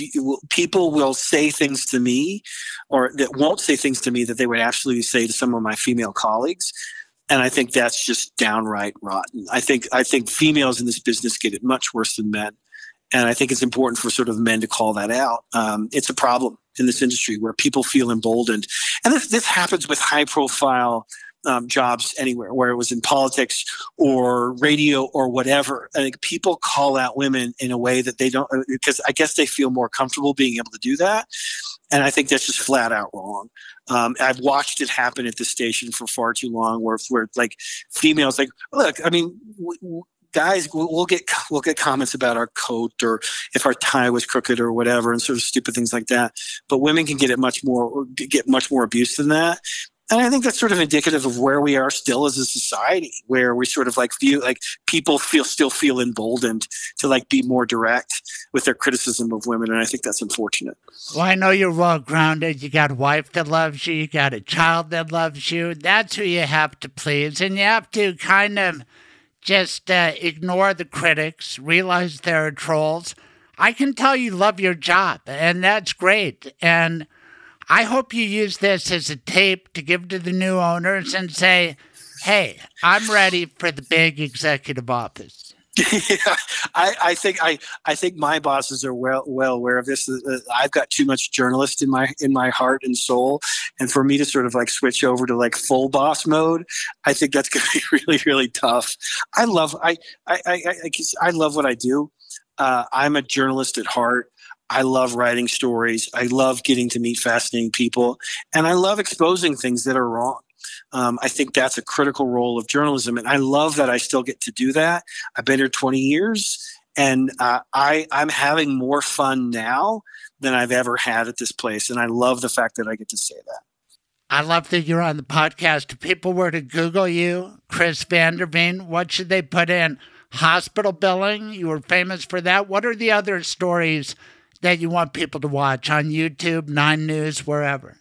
people will say things to me or that won't say things to me that they would absolutely say to some of my female colleagues and I think that's just downright rotten. I think I think females in this business get it much worse than men, and I think it's important for sort of men to call that out. Um, it's a problem in this industry where people feel emboldened, and this this happens with high profile. Um, jobs anywhere, where it was in politics or radio or whatever. I think people call out women in a way that they don't, because I guess they feel more comfortable being able to do that. And I think that's just flat out wrong. Um, I've watched it happen at the station for far too long, where where like females like look. I mean, w- w- guys we'll, we'll, get we'll get comments about our coat or if our tie was crooked or whatever and sort of stupid things like that but women can get it much more get much more abuse than that and I think that's sort of indicative of where we are still as a society, where we sort of like feel like people feel still feel emboldened to like be more direct with their criticism of women, and I think that's unfortunate. Well, I know you're well grounded. You got a wife that loves you. You got a child that loves you. That's who you have to please, and you have to kind of just uh, ignore the critics, realize there are trolls. I can tell you love your job, and that's great, and I hope you use this as a tape to give to the new owners and say, hey, I'm ready for the big executive office. yeah, I, I, think I, I think my bosses are well well aware of this. Uh, I've got too much journalist in my in my heart and soul, and for me to sort of like switch over to like full boss mode, I think that's going to be really really tough. I love I I I, I, I love what I do. Uh, I'm a journalist at heart. I love writing stories. I love getting to meet fascinating people, and I love exposing things that are wrong. Um, I think that's a critical role of journalism, and I love that I still get to do that. I've been here 20 years, and uh, I I'm having more fun now than I've ever had at this place, and I love the fact that I get to say that. I love that you're on the podcast. If people were to Google you, Chris Vanderveen, what should they put in? Hospital billing. You were famous for that. What are the other stories? That you want people to watch on YouTube, Nine News, wherever?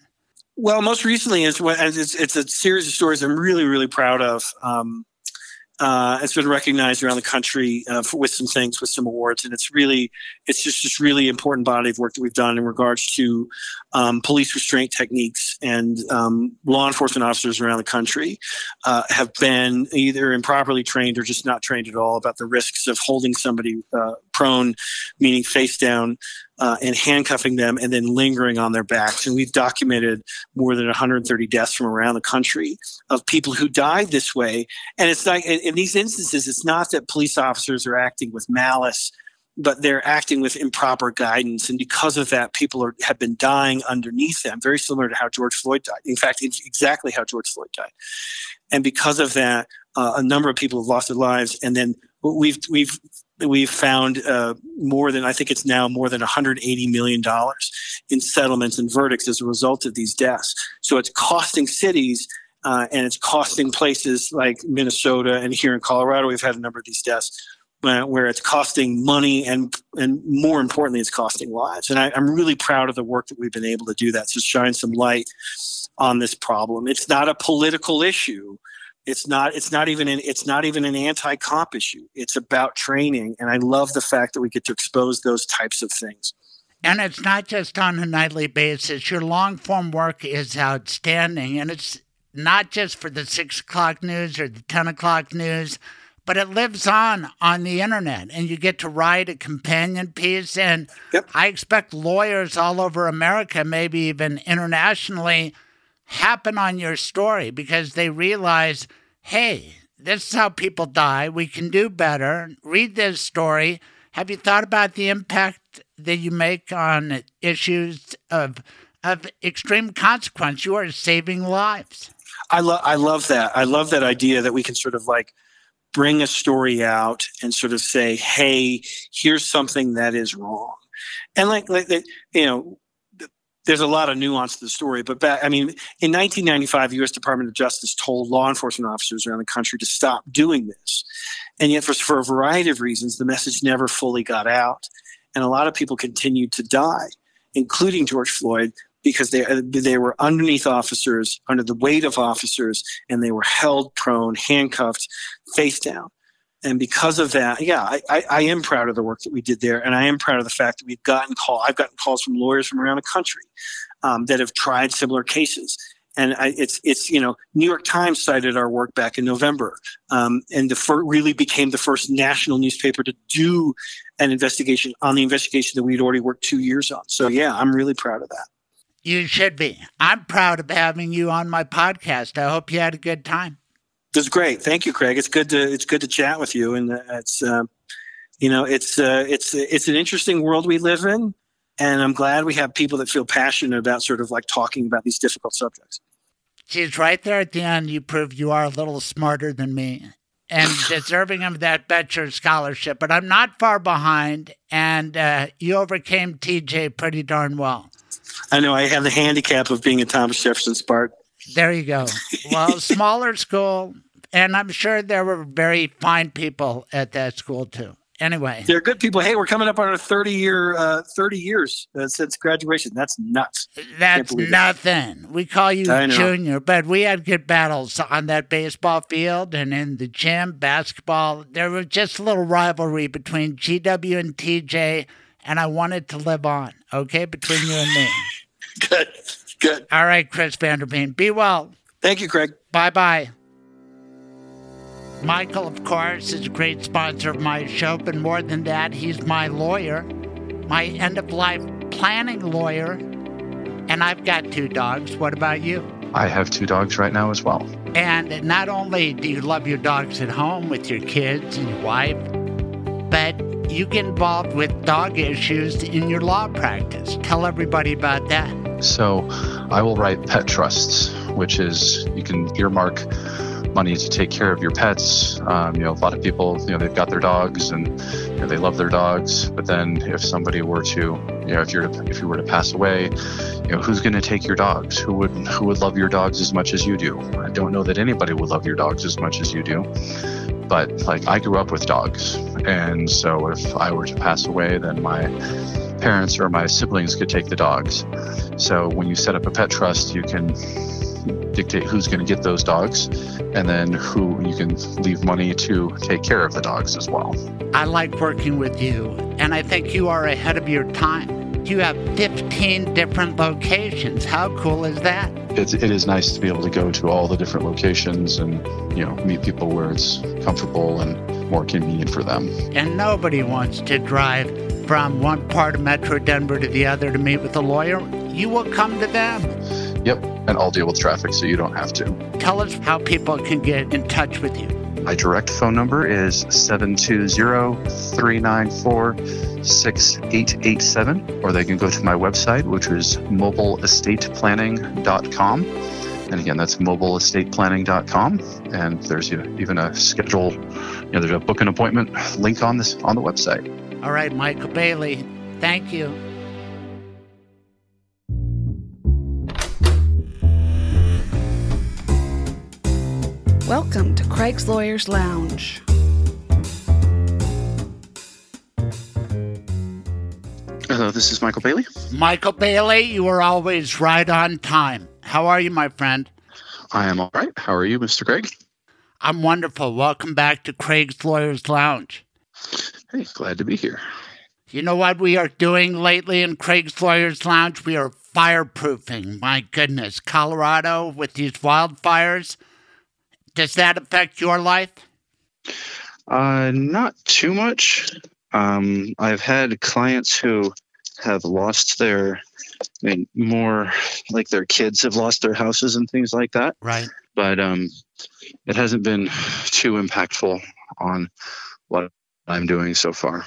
Well, most recently, it's, it's, it's a series of stories I'm really, really proud of. Um, uh, it's been recognized around the country uh, for, with some things, with some awards, and it's really, it's just this really important body of work that we've done in regards to um, police restraint techniques and um, law enforcement officers around the country uh, have been either improperly trained or just not trained at all about the risks of holding somebody uh, prone, meaning face down, uh, and handcuffing them and then lingering on their backs. And we've documented more than 130 deaths from around the country of people who died this way. And it's like in, these instances, it's not that police officers are acting with malice but they're acting with improper guidance. And because of that, people are, have been dying underneath them, very similar to how George Floyd died. In fact, exactly how George Floyd died. And because of that, uh, a number of people have lost their lives. And then we've, we've we've found uh, more than I think it's now more than 180 million dollars in settlements and verdicts as a result of these deaths. So it's costing cities uh, and it's costing places like Minnesota and here in Colorado. We've had a number of these deaths uh, where it's costing money and and more importantly, it's costing lives. And I, I'm really proud of the work that we've been able to do that to shine some light on this problem. It's not a political issue it's not it's not even an it's not even an anti-comp issue. It's about training and i love the fact that we get to expose those types of things. And it's not just on a nightly basis. Your long form work is outstanding and it's not just for the six o'clock news or the 10 o'clock news but it lives on on the internet and you get to write a companion piece and yep. i expect lawyers all over america maybe even internationally happen on your story because they realize, hey, this is how people die. We can do better. Read this story. Have you thought about the impact that you make on issues of of extreme consequence? You are saving lives. I love I love that. I love that idea that we can sort of like bring a story out and sort of say, "Hey, here's something that is wrong." And like like you know, there's a lot of nuance to the story, but back, I mean, in 1995, the U.S. Department of Justice told law enforcement officers around the country to stop doing this, and yet for, for a variety of reasons, the message never fully got out, and a lot of people continued to die, including George Floyd, because they they were underneath officers, under the weight of officers, and they were held prone, handcuffed, face down and because of that, yeah, I, I, I, am proud of the work that we did there, and I am proud of the fact that we've gotten call. I've gotten calls from lawyers from around the country um, that have tried similar cases, and I, it's it's you know New York Times cited our work back in November, um, and the fir- really became the first national newspaper to do an investigation on the investigation that we'd already worked two years on. So yeah, I'm really proud of that. You should be. I'm proud of having you on my podcast. I hope you had a good time. This is great. Thank you, Craig. It's good to it's good to chat with you, and uh, it's uh, you know it's uh, it's it's an interesting world we live in, and I'm glad we have people that feel passionate about sort of like talking about these difficult subjects. She's right there at the end. You prove you are a little smarter than me, and deserving of that Boettcher scholarship. But I'm not far behind, and uh, you overcame TJ pretty darn well. I know I have the handicap of being a Thomas Jefferson Spark. There you go. Well, smaller school, and I'm sure there were very fine people at that school too. Anyway, They're good people. Hey, we're coming up on our 30 year, uh, 30 years uh, since graduation. That's nuts. that's nothing. We call you junior, but we had good battles on that baseball field and in the gym, basketball. There was just a little rivalry between GW and TJ, and I wanted to live on, okay, between you and me. Good. Good. All right, Chris Vanderveen, be well. Thank you, Craig. Bye bye. Michael, of course, is a great sponsor of my show, but more than that, he's my lawyer, my end of life planning lawyer. And I've got two dogs. What about you? I have two dogs right now as well. And not only do you love your dogs at home with your kids and your wife, but you get involved with dog issues in your law practice. Tell everybody about that. So I will write pet trusts, which is you can earmark money to take care of your pets. Um, you know, a lot of people, you know, they've got their dogs and you know, they love their dogs. But then if somebody were to, you know, if you're to, if you were to pass away, you know, who's going to take your dogs? Who would who would love your dogs as much as you do? I don't know that anybody would love your dogs as much as you do. But like I grew up with dogs, and so if I were to pass away, then my parents or my siblings could take the dogs. So when you set up a pet trust, you can dictate who's going to get those dogs and then who you can leave money to take care of the dogs as well. I like working with you, and I think you are ahead of your time. You have 15 different locations. How cool is that? It's, it is nice to be able to go to all the different locations and you know meet people where it's comfortable and more convenient for them. And nobody wants to drive from one part of Metro Denver to the other to meet with a lawyer. You will come to them. Yep, and I'll deal with traffic so you don't have to. Tell us how people can get in touch with you. My direct phone number is 720-394-6887 or they can go to my website which is mobileestateplanning.com. And again, that's mobileestateplanning.com and there's even a schedule, you know, there's a book an appointment link on this on the website. All right, Michael Bailey, thank you. Welcome to Craig's Lawyers Lounge. Hello, this is Michael Bailey. Michael Bailey, you are always right on time. How are you, my friend? I am all right. How are you, Mr. Craig? I'm wonderful. Welcome back to Craig's Lawyers Lounge. Hey, glad to be here. You know what we are doing lately in Craig's Lawyers Lounge? We are fireproofing. My goodness, Colorado with these wildfires. Does that affect your life? Uh, not too much. Um, I've had clients who have lost their, I mean, more like their kids have lost their houses and things like that. Right. But um, it hasn't been too impactful on what I'm doing so far.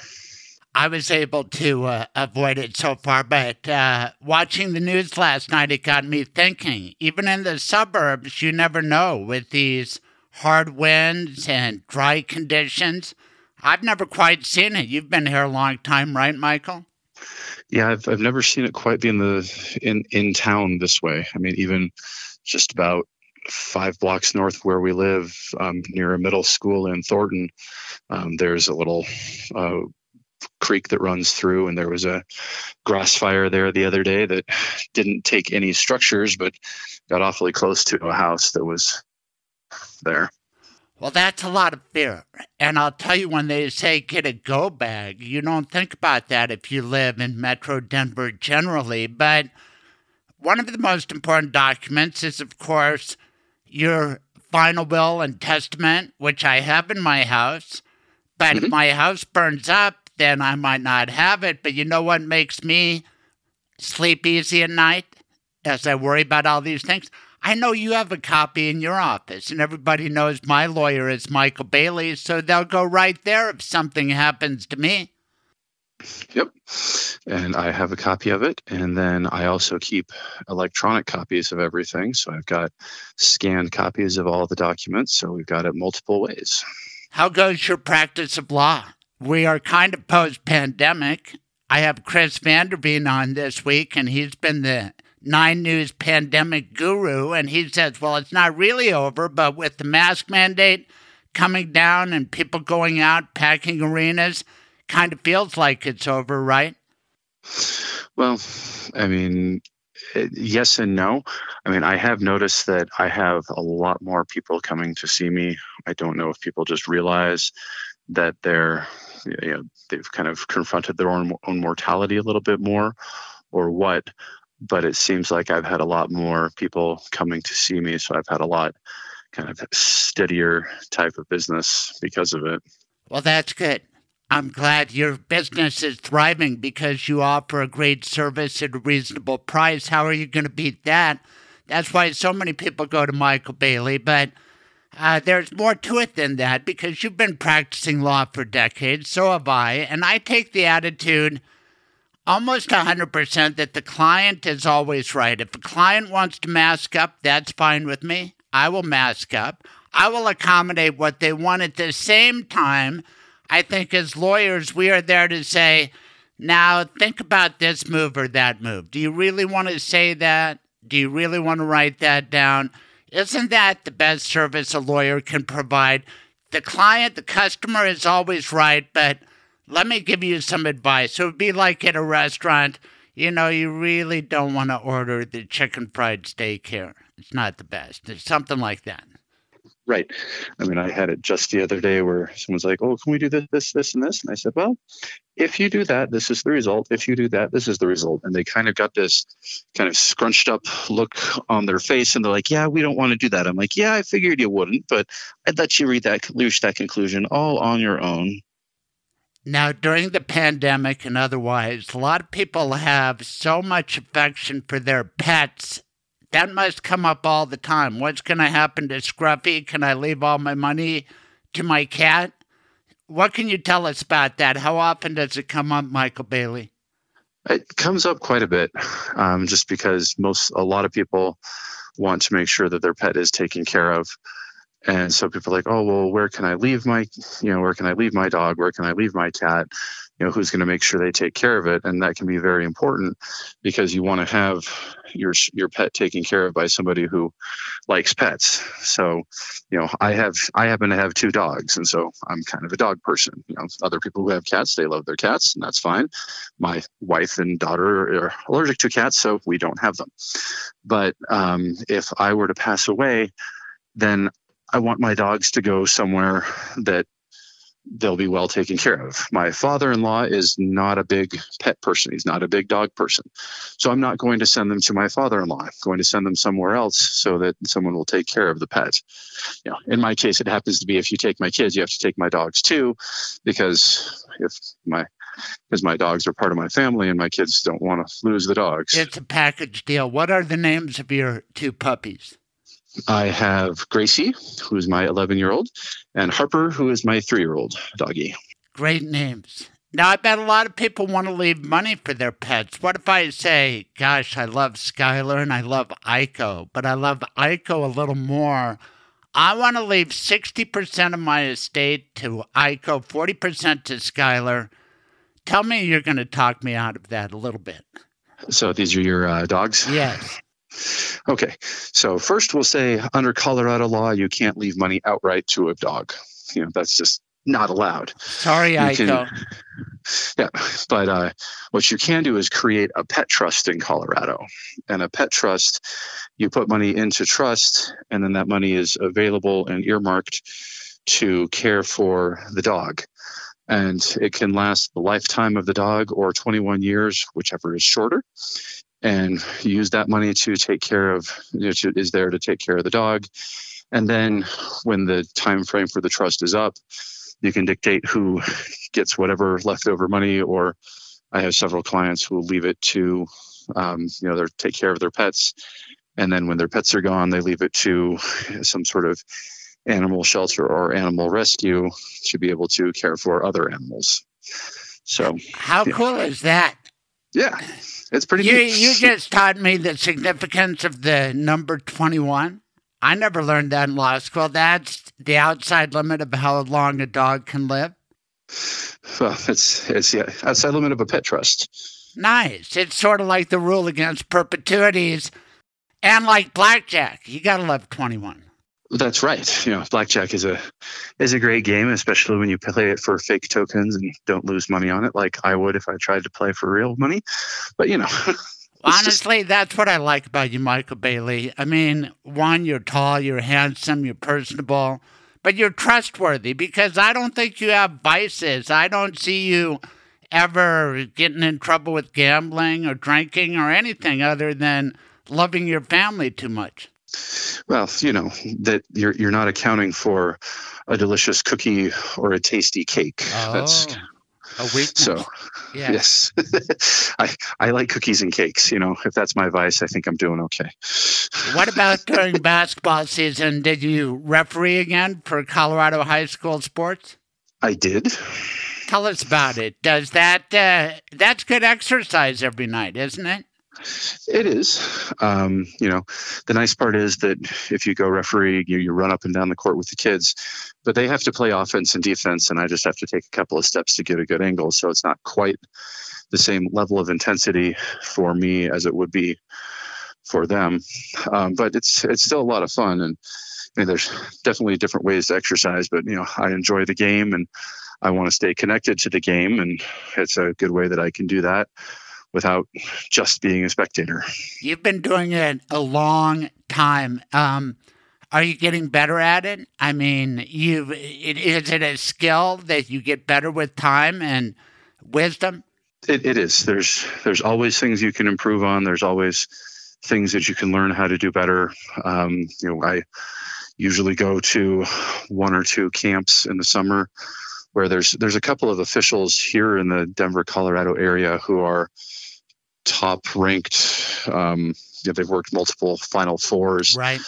I was able to uh, avoid it so far, but uh, watching the news last night, it got me thinking. Even in the suburbs, you never know with these hard winds and dry conditions. I've never quite seen it. You've been here a long time, right, Michael? Yeah, I've I've never seen it quite be in the in in town this way. I mean, even just about five blocks north where we live, um, near a middle school in Thornton, um, there's a little uh, creek that runs through, and there was a grass fire there the other day that didn't take any structures, but got awfully close to a house that was there. Well, that's a lot of fear. And I'll tell you, when they say get a go bag, you don't think about that if you live in Metro Denver generally. But one of the most important documents is, of course, your final will and testament, which I have in my house. But if mm-hmm. my house burns up, then I might not have it. But you know what makes me sleep easy at night as I worry about all these things? I know you have a copy in your office, and everybody knows my lawyer is Michael Bailey, so they'll go right there if something happens to me. Yep. And I have a copy of it. And then I also keep electronic copies of everything. So I've got scanned copies of all the documents. So we've got it multiple ways. How goes your practice of law? We are kind of post pandemic. I have Chris Vanderveen on this week, and he's been the Nine News pandemic guru, and he says, well, it's not really over, but with the mask mandate coming down and people going out, packing arenas, kind of feels like it's over, right? Well, I mean, eh, yes and no. I mean, I have noticed that I have a lot more people coming to see me. I don't know if people just realize that they're, you know, they've kind of confronted their own, own mortality a little bit more or what but it seems like I've had a lot more people coming to see me. So I've had a lot kind of steadier type of business because of it. Well, that's good. I'm glad your business is thriving because you offer a great service at a reasonable price. How are you going to beat that? That's why so many people go to Michael Bailey. But uh, there's more to it than that because you've been practicing law for decades. So have I. And I take the attitude almost 100% that the client is always right. If a client wants to mask up, that's fine with me. I will mask up. I will accommodate what they want at the same time. I think as lawyers, we are there to say, now think about this move or that move. Do you really want to say that? Do you really want to write that down? Isn't that the best service a lawyer can provide? The client, the customer is always right, but let me give you some advice. It would be like at a restaurant, you know, you really don't want to order the chicken fried steak here. It's not the best. It's something like that. Right. I mean, I had it just the other day where someone's like, "Oh, can we do this, this, this, and this?" And I said, "Well, if you do that, this is the result. If you do that, this is the result." And they kind of got this kind of scrunched up look on their face, and they're like, "Yeah, we don't want to do that." I'm like, "Yeah, I figured you wouldn't, but I'd let you read that, reach that conclusion all on your own." Now, during the pandemic and otherwise, a lot of people have so much affection for their pets. That must come up all the time. What's going to happen to Scruffy? Can I leave all my money to my cat? What can you tell us about that? How often does it come up, Michael Bailey? It comes up quite a bit, um, just because most a lot of people want to make sure that their pet is taken care of. And so people are like, oh, well, where can I leave my, you know, where can I leave my dog? Where can I leave my cat? You know, who's going to make sure they take care of it? And that can be very important because you want to have your your pet taken care of by somebody who likes pets. So, you know, I have I happen to have two dogs, and so I'm kind of a dog person. You know, other people who have cats, they love their cats, and that's fine. My wife and daughter are allergic to cats, so we don't have them. But um, if I were to pass away, then I want my dogs to go somewhere that they'll be well taken care of. My father in law is not a big pet person, he's not a big dog person. So I'm not going to send them to my father in law. I'm going to send them somewhere else so that someone will take care of the pet. You know, in my case, it happens to be if you take my kids, you have to take my dogs too, because if my because my dogs are part of my family and my kids don't want to lose the dogs. It's a package deal. What are the names of your two puppies? I have Gracie, who is my 11 year old, and Harper, who is my three year old doggy. Great names. Now, I bet a lot of people want to leave money for their pets. What if I say, gosh, I love Skylar and I love Ico, but I love Ico a little more? I want to leave 60% of my estate to Ico, 40% to Skylar. Tell me you're going to talk me out of that a little bit. So these are your uh, dogs? Yes. Okay, so first we'll say under Colorado law, you can't leave money outright to a dog. You know, that's just not allowed. Sorry, you Aiko. Can, yeah, but uh, what you can do is create a pet trust in Colorado. And a pet trust, you put money into trust, and then that money is available and earmarked to care for the dog. And it can last the lifetime of the dog or 21 years, whichever is shorter and use that money to take care of you know, to, is there to take care of the dog. And then when the time frame for the trust is up you can dictate who gets whatever leftover money or i have several clients who will leave it to um, you know they take care of their pets. And then when their pets are gone they leave it to some sort of animal shelter or animal rescue to be able to care for other animals. So how cool is that yeah it's pretty you, neat. You just taught me the significance of the number 21. I never learned that in law school. That's the outside limit of how long a dog can live. Well, it's it's the outside limit of a pet trust. Nice. It's sort of like the rule against perpetuities and like blackjack. You got to live 21. That's right. You know, blackjack is a is a great game, especially when you play it for fake tokens and don't lose money on it, like I would if I tried to play for real money. But you know, honestly, just... that's what I like about you, Michael Bailey. I mean, one, you're tall, you're handsome, you're personable, but you're trustworthy because I don't think you have vices. I don't see you ever getting in trouble with gambling or drinking or anything other than loving your family too much. Well, you know that you're you're not accounting for a delicious cookie or a tasty cake. Oh, That's a weakness. So, yeah. yes, I I like cookies and cakes. You know, if that's my vice, I think I'm doing okay. What about during basketball season? Did you referee again for Colorado high school sports? I did. Tell us about it. Does that uh, that's good exercise every night, isn't it? It is. Um, you know, the nice part is that if you go referee, you, you run up and down the court with the kids, but they have to play offense and defense, and I just have to take a couple of steps to get a good angle. So it's not quite the same level of intensity for me as it would be for them. Um, but it's it's still a lot of fun, and there's definitely different ways to exercise. But you know, I enjoy the game, and I want to stay connected to the game, and it's a good way that I can do that without just being a spectator. You've been doing it a long time. Um, are you getting better at it? I mean, you is it a skill that you get better with time and wisdom? It, it is. There's there's always things you can improve on. There's always things that you can learn how to do better. Um, you know, I usually go to one or two camps in the summer where there's there's a couple of officials here in the Denver, Colorado area who are top ranked. Um, you know, they've worked multiple Final Fours right.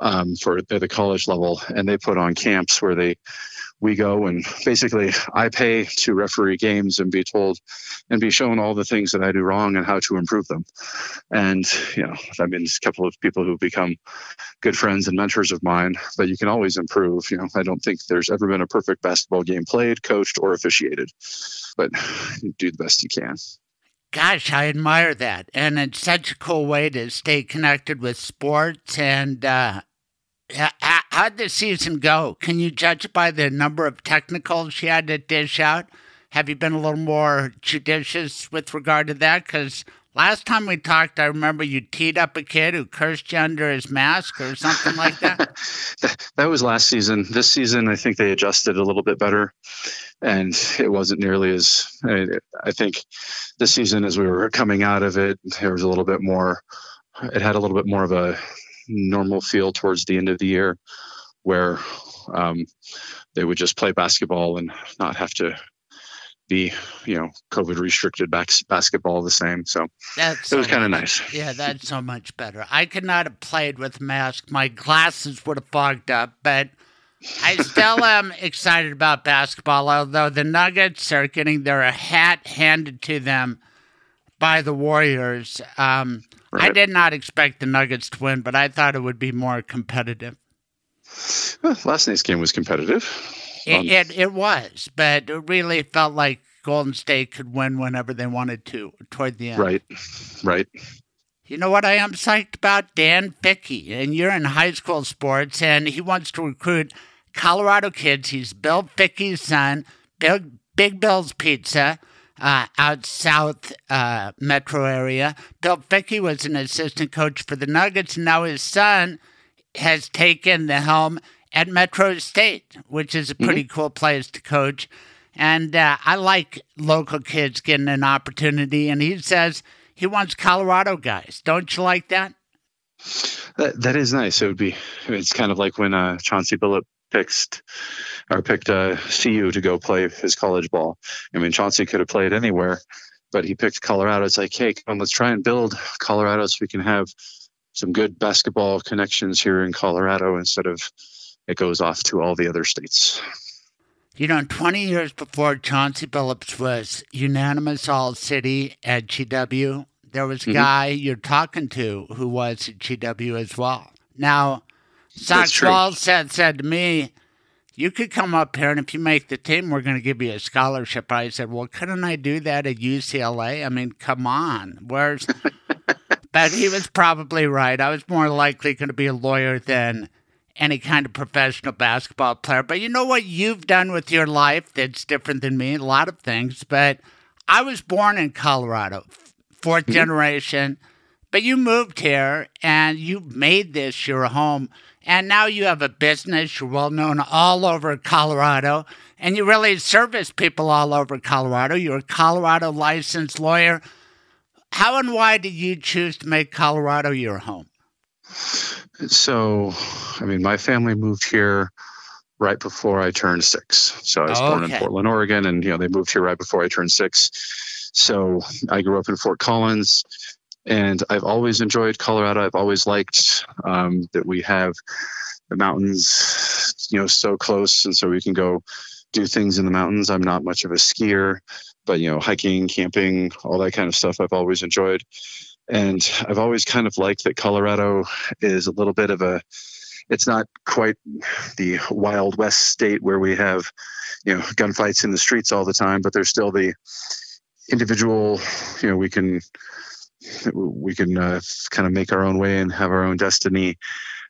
um, for at the college level, and they put on camps where they we go and basically I pay to referee games and be told and be shown all the things that I do wrong and how to improve them. And you know, I mean, a couple of people who've become good friends and mentors of mine. But you can always improve. You know, I don't think there's ever been a perfect basketball game played, coached, or officiated, but do the best you can. Gosh, I admire that. And it's such a cool way to stay connected with sports. And uh, how'd the season go? Can you judge by the number of technicals you had to dish out? Have you been a little more judicious with regard to that? Because last time we talked, I remember you teed up a kid who cursed you under his mask or something like that. that was last season. This season, I think they adjusted a little bit better and it wasn't nearly as I think this season as we were coming out of it there was a little bit more it had a little bit more of a normal feel towards the end of the year where um, they would just play basketball and not have to be you know covid restricted back, basketball the same so that's it was so kind of nice yeah that's so much better i could not have played with mask my glasses would have fogged up but I still am excited about basketball, although the Nuggets are getting their hat handed to them by the Warriors. Um, right. I did not expect the Nuggets to win, but I thought it would be more competitive. Well, last night's game was competitive. It, it, it was, but it really felt like Golden State could win whenever they wanted to toward the end. Right, right. You know what I am psyched about? Dan Fickey, and you're in high school sports, and he wants to recruit Colorado kids. He's Bill Fickey's son, Big, Big Bill's Pizza. Uh, out south uh, metro area. Bill Fickey was an assistant coach for the Nuggets, and now his son has taken the helm at Metro State, which is a pretty mm-hmm. cool place to coach. And uh, I like local kids getting an opportunity. And he says he wants Colorado guys. Don't you like that? That, that is nice. It would be. It's kind of like when uh, Chauncey Billups picked or picked uh, CU to go play his college ball. I mean, Chauncey could have played anywhere, but he picked Colorado. It's like, hey, come on, let's try and build Colorado so we can have some good basketball connections here in Colorado instead of it goes off to all the other states. You know, 20 years before Chauncey Billups was unanimous All City at GW, there was a mm-hmm. guy you're talking to who was at GW as well. Now, Sox. Walseth said to me, "You could come up here, and if you make the team, we're going to give you a scholarship." I said, "Well, couldn't I do that at UCLA? I mean, come on, where's?" but he was probably right. I was more likely going to be a lawyer than any kind of professional basketball player. But you know what you've done with your life that's different than me? A lot of things, but I was born in Colorado, 4th mm-hmm. generation. But you moved here and you made this your home. And now you have a business. You're well known all over Colorado. And you really service people all over Colorado. You're a Colorado licensed lawyer. How and why did you choose to make Colorado your home? So, I mean, my family moved here right before I turned six. So I was born in Portland, Oregon, and you know they moved here right before I turned six. So I grew up in Fort Collins, and I've always enjoyed Colorado. I've always liked um, that we have the mountains, you know, so close, and so we can go do things in the mountains. I'm not much of a skier, but you know, hiking, camping, all that kind of stuff. I've always enjoyed. And I've always kind of liked that Colorado is a little bit of a it's not quite the wild west state where we have you know gunfights in the streets all the time but there's still the individual you know we can we can uh, kind of make our own way and have our own destiny.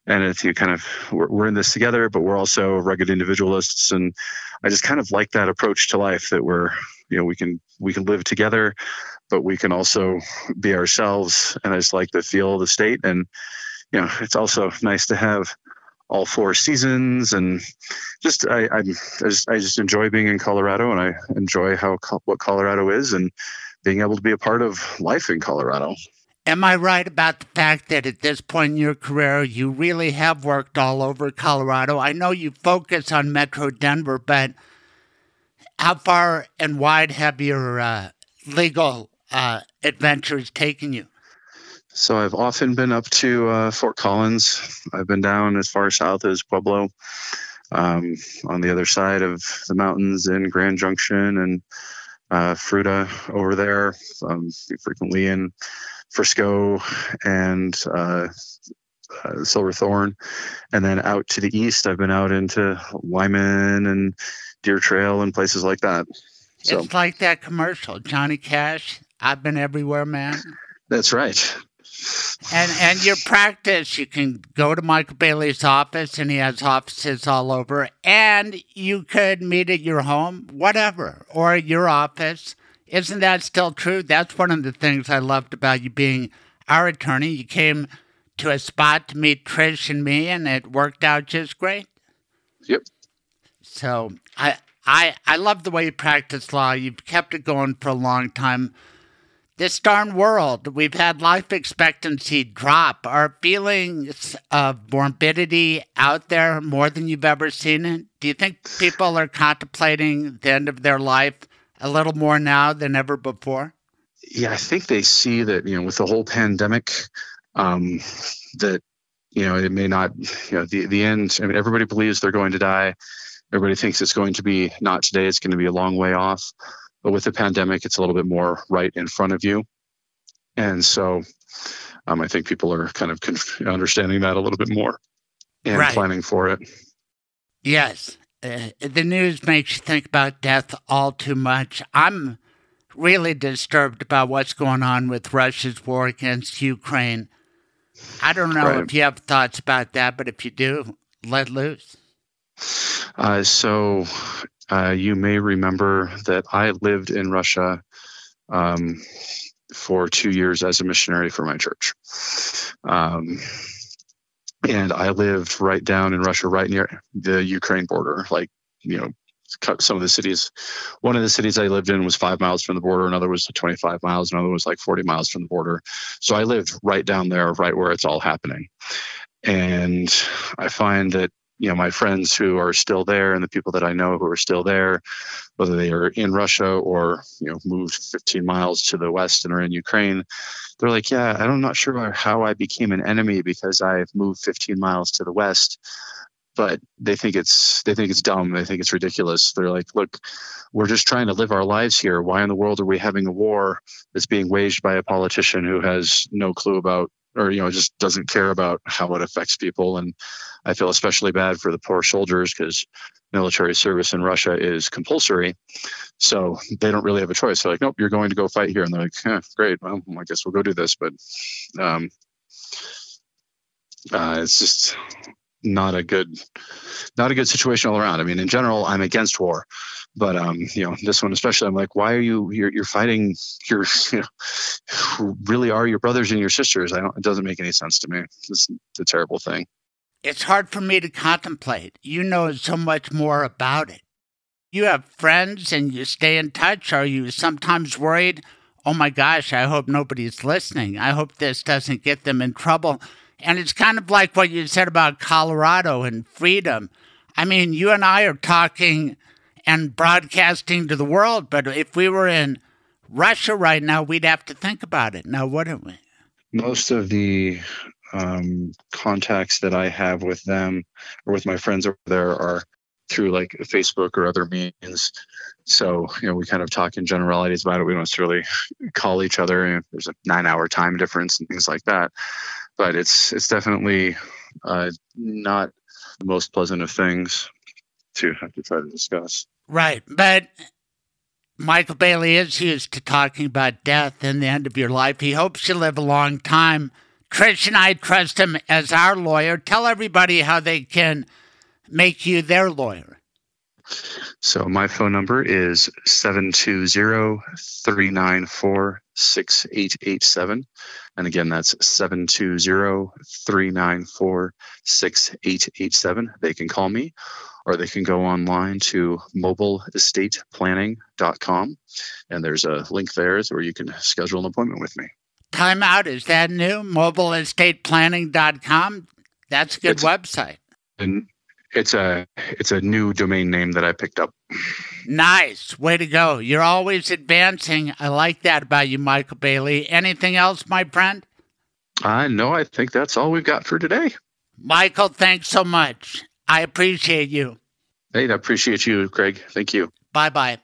And if you kind of we're, we're in this together but we're also rugged individualists. And i just kind of like that approach to life that we're you know we can we can live together but we can also be ourselves and i just like the feel of the state and you know it's also nice to have all four seasons and just I, I'm, I just I just enjoy being in Colorado and I enjoy how what Colorado is and being able to be a part of life in Colorado. Am I right about the fact that at this point in your career, you really have worked all over Colorado? I know you focus on Metro Denver, but how far and wide have your uh, legal uh, adventures taken you? So I've often been up to uh, Fort Collins. I've been down as far south as Pueblo, um, on the other side of the mountains in Grand Junction and uh, Fruita over there. Um, frequently in Frisco and uh, uh, Silverthorne, and then out to the east. I've been out into Limon and Deer Trail and places like that. So It's like that commercial, Johnny Cash. I've been everywhere, man. that's right. And and your practice, you can go to Michael Bailey's office, and he has offices all over. And you could meet at your home, whatever, or your office. Isn't that still true? That's one of the things I loved about you being our attorney. You came to a spot to meet Trish and me, and it worked out just great. Yep. So I I I love the way you practice law. You've kept it going for a long time. This darn world, we've had life expectancy drop. Are feelings of morbidity out there more than you've ever seen it? Do you think people are contemplating the end of their life a little more now than ever before? yeah, I think they see that you know with the whole pandemic, um, that you know it may not you know the the end. I mean, everybody believes they're going to die. Everybody thinks it's going to be not today. It's going to be a long way off. But with the pandemic, it's a little bit more right in front of you, and so um, I think people are kind of conf- understanding that a little bit more and Right. planning for it. Yes. Uh, the news makes you think about death all too much. I'm really disturbed about what's going on with Russia's war against Ukraine. I don't know Right. if you have thoughts about that, but if you do, let loose. Uh, so uh, you may remember that I lived in Russia um, for two years as a missionary for my church. Um, and I lived right down in Russia, right near the Ukraine border, like, you know, some of the cities. One of the cities I lived in was five miles from the border. Another was 25 miles. Another was like 40 miles from the border. So I lived right down there, right where it's all happening. And I find that you know my friends who are still there and the people that I know who are still there, whether they are in Russia or you know moved 15 miles to the west and are in Ukraine, they're like, yeah, I'm not sure how I became an enemy because I've moved 15 miles to the west. But they think it's they think it's dumb. They think it's ridiculous. They're like, look, we're just trying to live our lives here. Why in the world are we having a war that's being waged by a politician who has no clue about or you know just doesn't care about how it affects people and i feel especially bad for the poor soldiers because military service in russia is compulsory so they don't really have a choice they're like nope you're going to go fight here and they're like eh, great well i guess we'll go do this but um, uh, it's just not a good not a good situation all around i mean in general i'm against war but um, you know, this one especially, I'm like, why are you you're, you're fighting your you know, who really are your brothers and your sisters? I don't. It doesn't make any sense to me. It's a terrible thing. It's hard for me to contemplate. You know so much more about it. You have friends and you stay in touch. Are you sometimes worried? Oh my gosh, I hope nobody's listening. I hope this doesn't get them in trouble. And it's kind of like what you said about Colorado and freedom. I mean, you and I are talking and broadcasting to the world. But if we were in Russia right now, we'd have to think about it now, wouldn't we? Most of the um, contacts that I have with them or with my friends over there are through like Facebook or other means. So, you know, we kind of talk in generalities about it. We don't necessarily call each other. There's a nine hour time difference and things like that. But it's it's definitely uh, not the most pleasant of things to have to try to discuss. Right. But Michael Bailey is used to talking about death and the end of your life. He hopes you live a long time. Trish and I trust him as our lawyer. Tell everybody how they can make you their lawyer. So my phone number is 720-394-6887. And again, that's 720-394-6887. They can call me or they can go online to mobileestateplanning.com. And there's a link there where you can schedule an appointment with me. Time out. Is that new? Mobileestateplanning.com? That's a good it's, website. And it's a it's a new domain name that I picked up. Nice. Way to go. You're always advancing. I like that about you, Michael Bailey. Anything else, my friend? Uh, no, I think that's all we've got for today. Michael, thanks so much. I appreciate you. Hey, I appreciate you, Craig. Thank you. Bye bye.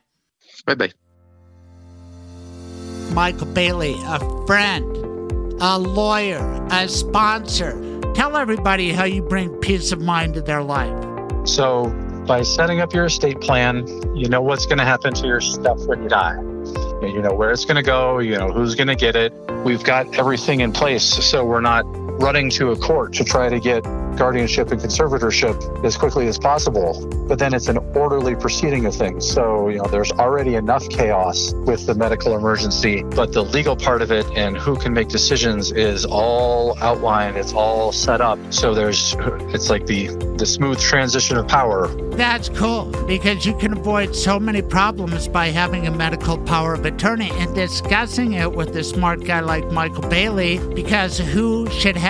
Bye bye. Michael Bailey, a friend, a lawyer, a sponsor. Tell everybody how you bring peace of mind to their life. So, by setting up your estate plan, you know what's going to happen to your stuff when you die. You know where it's going to go, you know who's going to get it. We've got everything in place so we're not running to a court to try to get guardianship and conservatorship as quickly as possible. But then it's an orderly proceeding of things. So, you know, there's already enough chaos with the medical emergency, but the legal part of it and who can make decisions is all outlined, it's all set up. So there's it's like the the smooth transition of power. That's cool because you can avoid so many problems by having a medical power of attorney and discussing it with a smart guy like Michael Bailey because who should have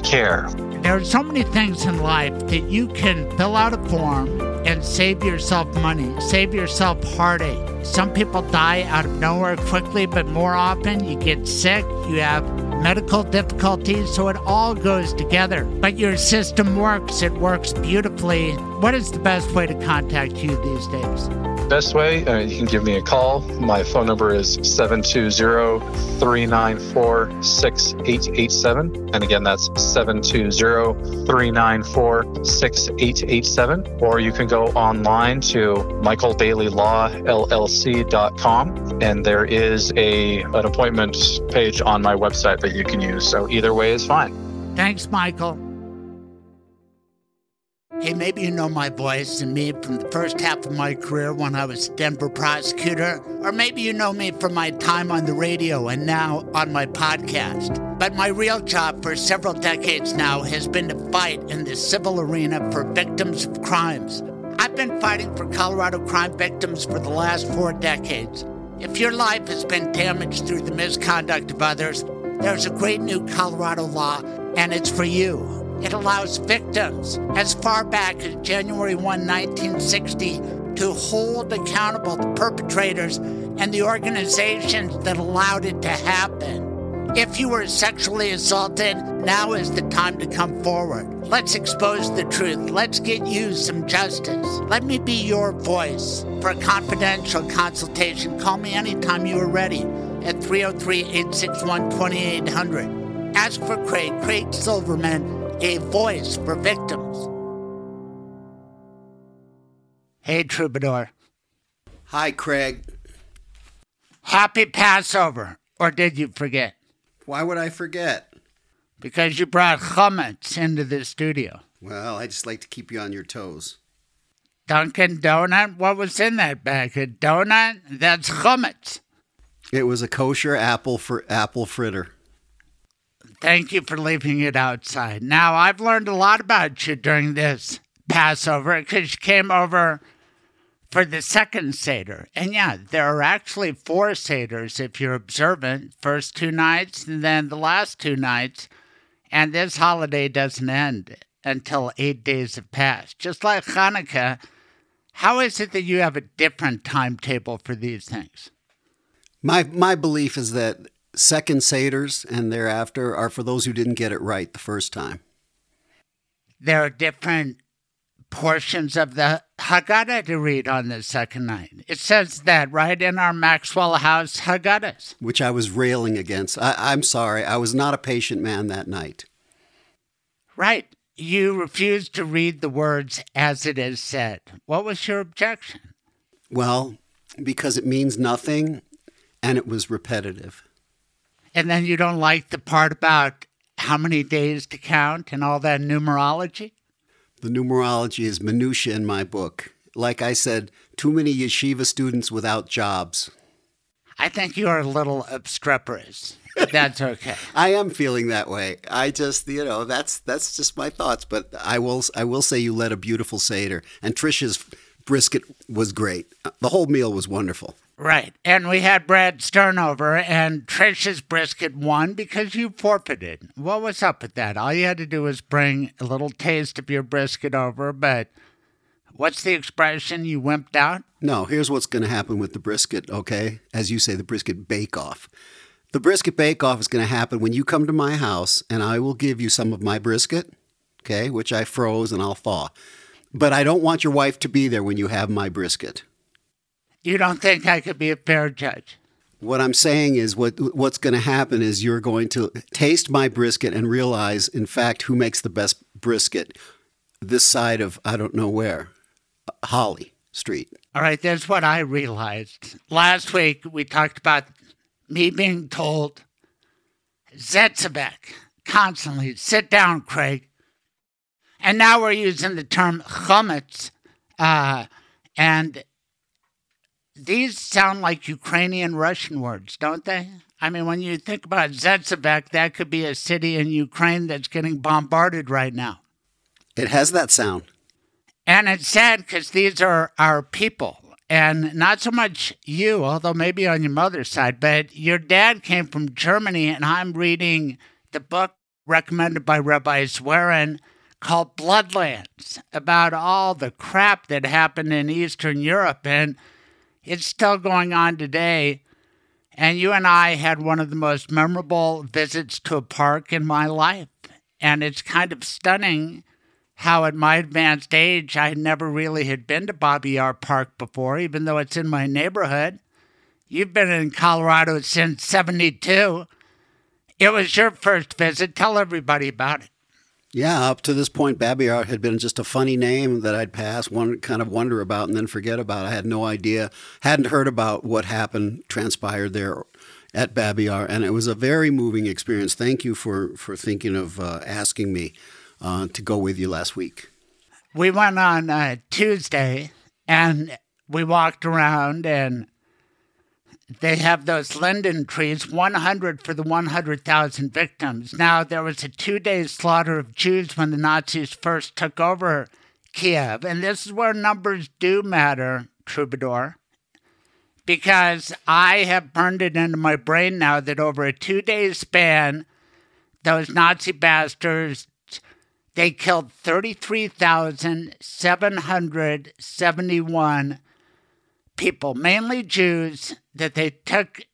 care. There are so many things in life that you can fill out a form and save yourself money, save yourself heartache. Some people die out of nowhere quickly, but more often you get sick, you have medical difficulties, so it all goes together. But your system works, it works beautifully. What is the best way to contact you these days? Best way, uh, you can give me a call. My phone number is 720-394-6887. And again, that's 720-394-6887. Or you can go online to michaelbaileylawllc.com and there is a an appointment page on my website that you can use. So either way is fine. Thanks, Michael. Hey, maybe you know my voice and me from the first half of my career when I was a Denver prosecutor, or maybe you know me from my time on the radio and now on my podcast. But my real job for several decades now has been to fight in the civil arena for victims of crimes. I've been fighting for Colorado crime victims for the last four decades. If your life has been damaged through the misconduct of others, there's a great new Colorado law and it's for you. It allows victims as far back as January 1, 1960, to hold accountable the perpetrators and the organizations that allowed it to happen. If you were sexually assaulted, now is the time to come forward. Let's expose the truth. Let's get you some justice. Let me be your voice. For a confidential consultation, call me anytime you are ready at 303 861 2800. Ask for Craig, Craig Silverman, a voice for victims. Hey, Troubadour. Hi, Craig. Happy Passover. Or did you forget? Why would I forget? Because you brought chametz into the studio. Well, I just like to keep you on your toes. Dunkin' Donut? What was in that bag? A donut? That's chametz. It was a kosher apple for apple fritter. Thank you for leaving it outside. Now, I've learned a lot about you during this Passover because you came over for the second Seder. And yeah, there are actually four Seders if you're observant first two nights and then the last two nights. And this holiday doesn't end until eight days have passed. Just like Hanukkah, how is it that you have a different timetable for these things? My my belief is that second seders and thereafter are for those who didn't get it right the first time. There are different portions of the Haggadah to read on the second night. It says that right in our Maxwell House Haggadahs. Which I was railing against. I, I'm sorry, I was not a patient man that night. Right. You refused to read the words as it is said. What was your objection? Well, because it means nothing and it was repetitive. And then you don't like the part about how many days to count and all that numerology? The numerology is minutia in my book. Like I said, too many yeshiva students without jobs. I think you're a little obstreperous. That's okay. I am feeling that way. I just, you know, that's that's just my thoughts. But I will, I will say you led a beautiful seder, and Trisha's brisket was great. The whole meal was wonderful. Right. And we had Brad Stern over, and Trisha's brisket won because you forfeited. What was up with that? All you had to do was bring a little taste of your brisket over, but what's the expression? You wimped out? No, here's what's going to happen with the brisket, okay? As you say, the brisket bake off. The brisket bake off is going to happen when you come to my house, and I will give you some of my brisket, okay, which I froze and I'll thaw. But I don't want your wife to be there when you have my brisket. You don't think I could be a fair judge? What I'm saying is what what's going to happen is you're going to taste my brisket and realize in fact who makes the best brisket this side of I don't know where. Holly Street. All right, that's what I realized. Last week we talked about me being told Zetzebek constantly sit down, Craig. And now we're using the term chametz, uh, and these sound like Ukrainian Russian words, don't they? I mean, when you think about Zetzebek, that could be a city in Ukraine that's getting bombarded right now. It has that sound. And it's sad because these are our people. And not so much you, although maybe on your mother's side, but your dad came from Germany, and I'm reading the book recommended by Rabbi Zwerin called Bloodlands about all the crap that happened in Eastern Europe. And it's still going on today. And you and I had one of the most memorable visits to a park in my life. And it's kind of stunning how, at my advanced age, I never really had been to Babi Yar Park before, even though it's in my neighborhood. You've been in Colorado since 72. It was your first visit. Tell everybody about it. Yeah, up to this point, Babi Yar had been just a funny name that I'd pass, one kind of wonder about, and then forget about. I had no idea, hadn't heard about what happened, transpired there at Babi Yar, and it was a very moving experience. Thank you for for thinking of uh, asking me uh, to go with you last week. We went on uh, Tuesday, and we walked around and they have those linden trees, 100 for the 100,000 victims. Now, there was a two day slaughter of Jews when the Nazis first took over Kiev. And this is where numbers do matter, Troubadour, because I have burned it into my brain now that over a two day span, those Nazi bastards, they killed 33,771 people, mainly Jews, that they took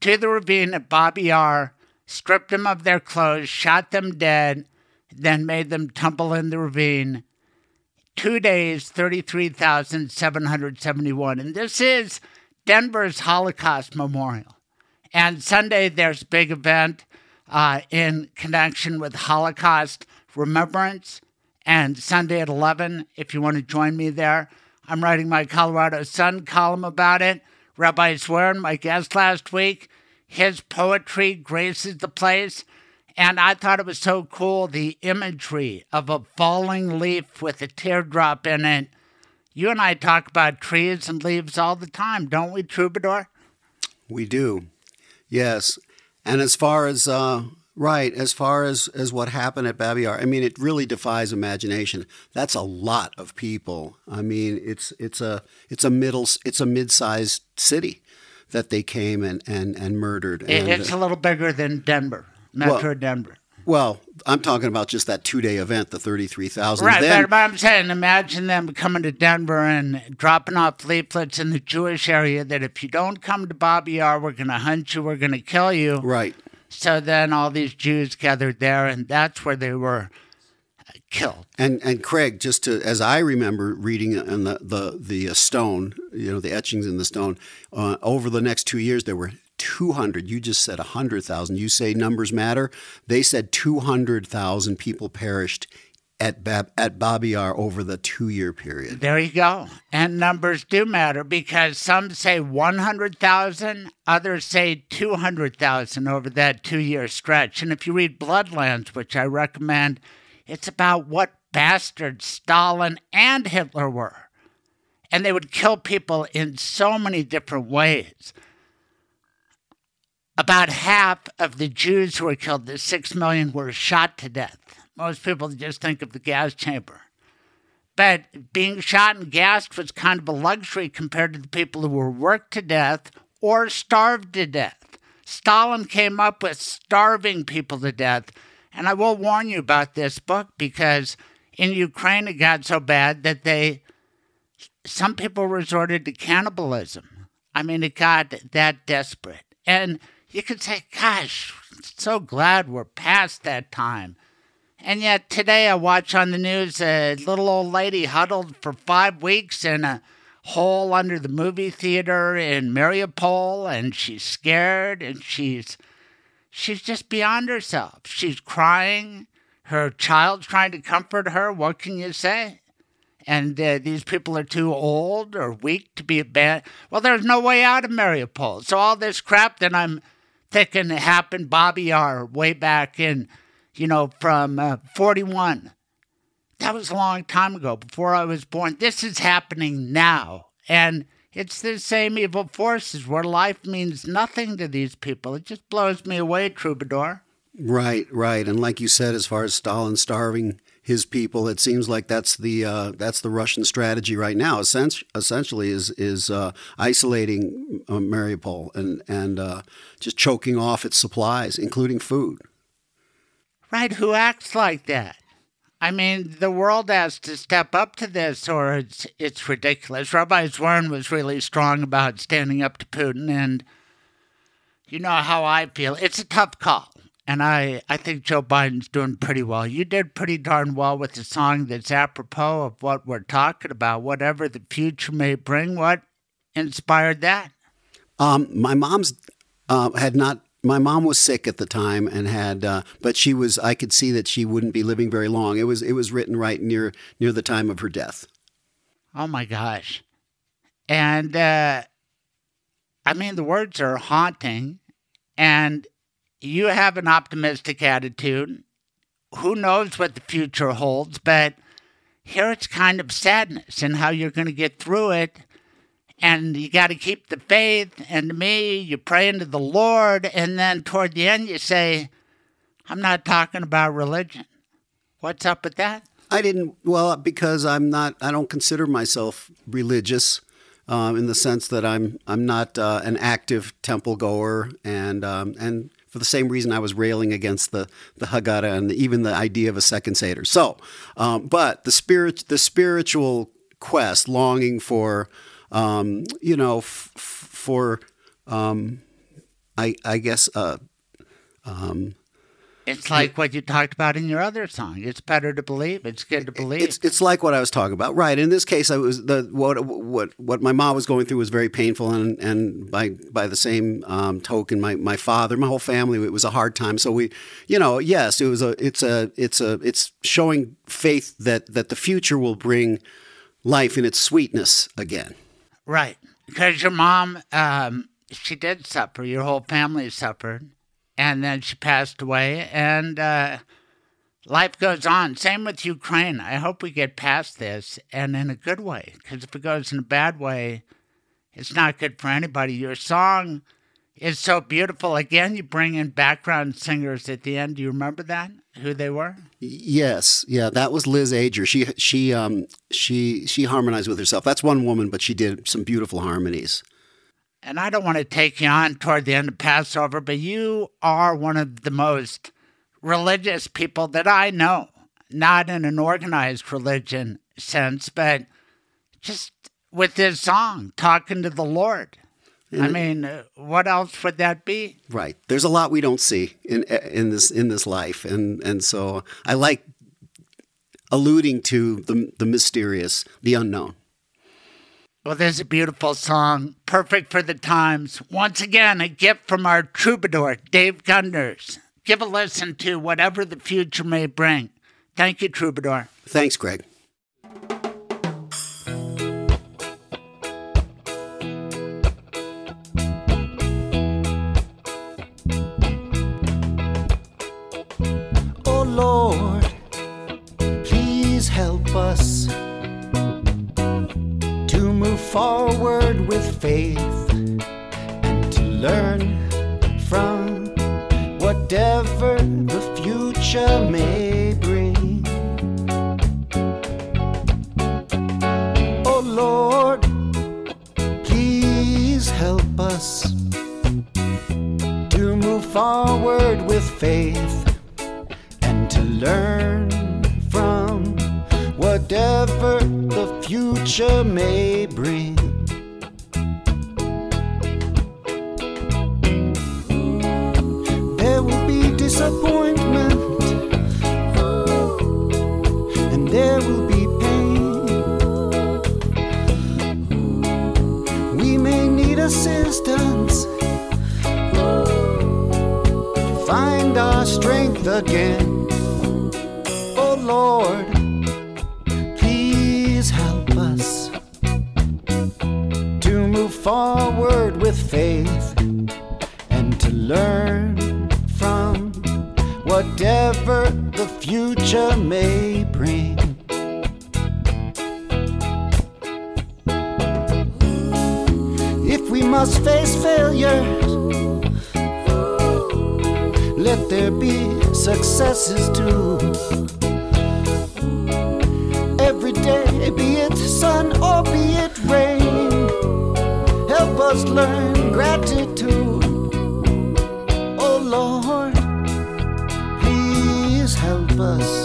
to the ravine at Babi Yar, stripped them of their clothes, shot them dead, then made them tumble in the ravine. Two days, 33,771. And this is Denver's Holocaust Memorial. And Sunday, there's a big event uh, in connection with Holocaust remembrance. And Sunday at 11, if you want to join me there, I'm writing my Colorado Sun column about it. Rabbi Zwerin, my guest last week, his poetry graces the place. And I thought it was so cool the imagery of a falling leaf with a teardrop in it. You and I talk about trees and leaves all the time, don't we, Troubadour? We do. Yes. And as far as uh, right, as far as as what happened at Babi Yar, I mean, it really defies imagination. That's a lot of people. I mean, it's it's a it's a middle it's a mid-sized city that they came and and and murdered. And, it's a little bigger than Denver, Metro well, Denver. Well, I'm talking about just that two day event, the 33,000. Right, then, but I'm saying imagine them coming to Denver and dropping off leaflets in the Jewish area that if you don't come to Babi Yar, we're going to hunt you, we're going to kill you. Right. So then all these Jews gathered there, and that's where they were killed. And and Craig, just to as I remember reading in the the the uh, stone, you know, the etchings in the stone, uh, over the next two years there were 200. You just said 100,000. You say numbers matter. They said 200,000 people perished at Bab- at Babi Yar over the two year period. There you go. And numbers do matter because some say 100,000, others say 200,000 over that two year stretch. And if you read Bloodlands, which I recommend, it's about what bastards Stalin and Hitler were. And they would kill people in so many different ways about half of the Jews who were killed, the six million, were shot to death. Most people just think of the gas chamber. But being shot and gassed was kind of a luxury compared to the people who were worked to death or starved to death. Stalin came up with starving people to death. And I will warn you about this book because in Ukraine it got so bad that they, some people resorted to cannibalism. I mean, it got that desperate. And you could say, gosh, so glad we're past that time. And yet today I watch on the news a little old lady huddled for five weeks in a hole under the movie theater in Mariupol, and she's scared and she's she's just beyond herself. She's crying. Her child's trying to comfort her. What can you say? And uh, these people are too old or weak to be abandoned. Well, there's no way out of Mariupol. So all this crap that I'm thinking happened Babi Yar way back in, you know, from uh, 41. That was a long time ago, before I was born. This is happening now. And it's the same evil forces where life means nothing to these people. It just blows me away, Troubadour. Right, right. And like you said, as far as Stalin starving his people. It seems like that's the uh, that's the Russian strategy right now. essentially, is is uh, isolating uh, Mariupol and and uh, just choking off its supplies, including food. Right? Who acts like that? I mean, the world has to step up to this, or it's it's ridiculous. Rabbi Zwerin was really strong about standing up to Putin, and you know how I feel. It's a tough call. And I, I think Joe Biden's doing pretty well. You did pretty darn well with the song that's apropos of what we're talking about, whatever the future may bring. What inspired that? Um, my mom's uh, had not. My mom was sick at the time and had, uh, but she was. I could see that she wouldn't be living very long. It was. It was written right near near the time of her death. Oh my gosh! And uh, I mean, the words are haunting, and you have an optimistic attitude. Who knows what the future holds, but here it's kind of sadness and how you're going to get through it. And you got to keep the faith. And to me, you pray into the Lord. And then toward the end, you say, I'm not talking about religion. What's up with that? I didn't, well, because I'm not, I don't consider myself religious. Um, in the sense that I'm I'm not uh, an active temple goer, and um, and for the same reason I was railing against the the Haggadah and even the idea of a second Seder. So, um, but the spirit, the spiritual quest, longing for, um, you know, f- f- for, um, I I guess, uh, um, It's like what you talked about in your other song. It's better to believe. It's good to believe. It's it's like what I was talking about, right? In this case, I was the what what what my mom was going through was very painful, and and by by the same um, token, my my father, my whole family, it was a hard time. So we, you know, yes, it was a it's a it's a it's showing faith that that the future will bring life in its sweetness again. Right. Because your mom, um, she did suffer. Your whole family suffered. And then she passed away. And uh, life goes on. Same with Ukraine. I hope we get past this and in a good way. Because if it goes in a bad way, it's not good for anybody. Your song is so beautiful. Again, you bring in background singers at the end. Do you remember that? Who they were? Yes, yeah, that was Liz Ager. She she um she she harmonized with herself. That's one woman, but she did some beautiful harmonies. And I don't want to take you on toward the end of Passover, but you are one of the most religious people that I know. Not in an organized religion sense, but just with this song, talking to the Lord. I mean, uh, what else would that be? Right. There's a lot we don't see in in this in this life, and and so I like alluding to the the mysterious, the unknown. Well, there's a beautiful song, perfect for the times. Once again, a gift from our troubadour, Dave Gunders. Give a listen to whatever the future may bring. Thank you, troubadour. Thanks, Greg. Faith and to learn from whatever the future may bring. Oh Lord, please help us to move forward with faith and to learn from whatever the future may future may bring. If we must face failures, let there be successes too. Every day, be it sun or be it rain, help us learn gratitude. Us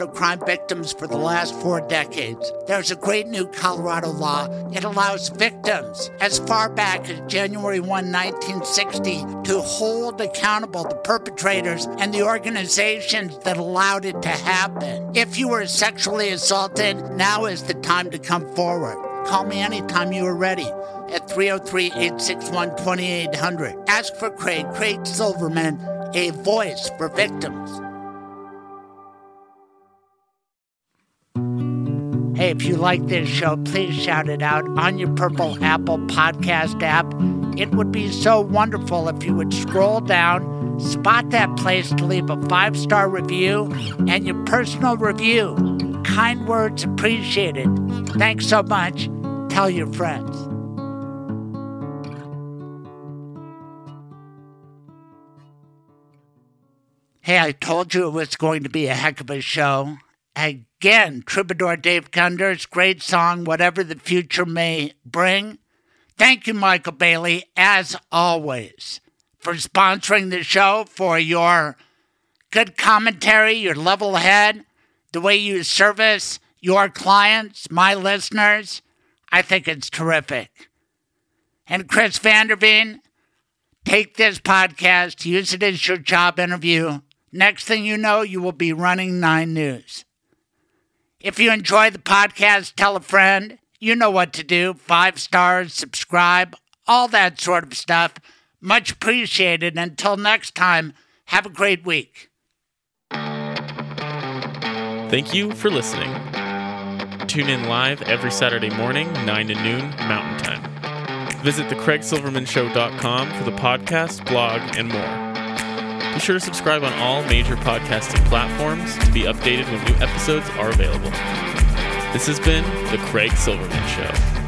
Colorado crime victims for the last four decades. There's a great new Colorado law. It allows victims, as far back as January 1, 1960, to hold accountable the perpetrators and the organizations that allowed it to happen. If you were sexually assaulted, now is the time to come forward. Call me anytime you are ready at 303 861 2800. Ask for Craig, Craig Silverman, a voice for victims. Hey, if you like this show, please shout it out on your Purple Apple podcast app. It would be so wonderful if you would scroll down, spot that place to leave a five star review, and your personal review. Kind words appreciated. Thanks so much. Tell your friends. Hey, I told you it was going to be a heck of a show. Again, Troubadour Dave Gunders, great song, whatever the future may bring. Thank you, Michael Bailey, as always, for sponsoring the show, for your good commentary, your level head, the way you service your clients, my listeners. I think it's terrific. And Chris Vanderveen, take this podcast, use it as your job interview. Next thing you know, you will be running Nine News. If you enjoy the podcast, tell a friend. You know what to do. Five stars, subscribe, all that sort of stuff. Much appreciated. Until next time, have a great week. Thank you for listening. Tune in live every Saturday morning, 9 to noon Mountain Time. Visit thecraigsilvermanshow.com for the podcast, blog, and more. Be sure to subscribe on all major podcasting platforms to be updated when new episodes are available. This has been The Craig Silverman Show.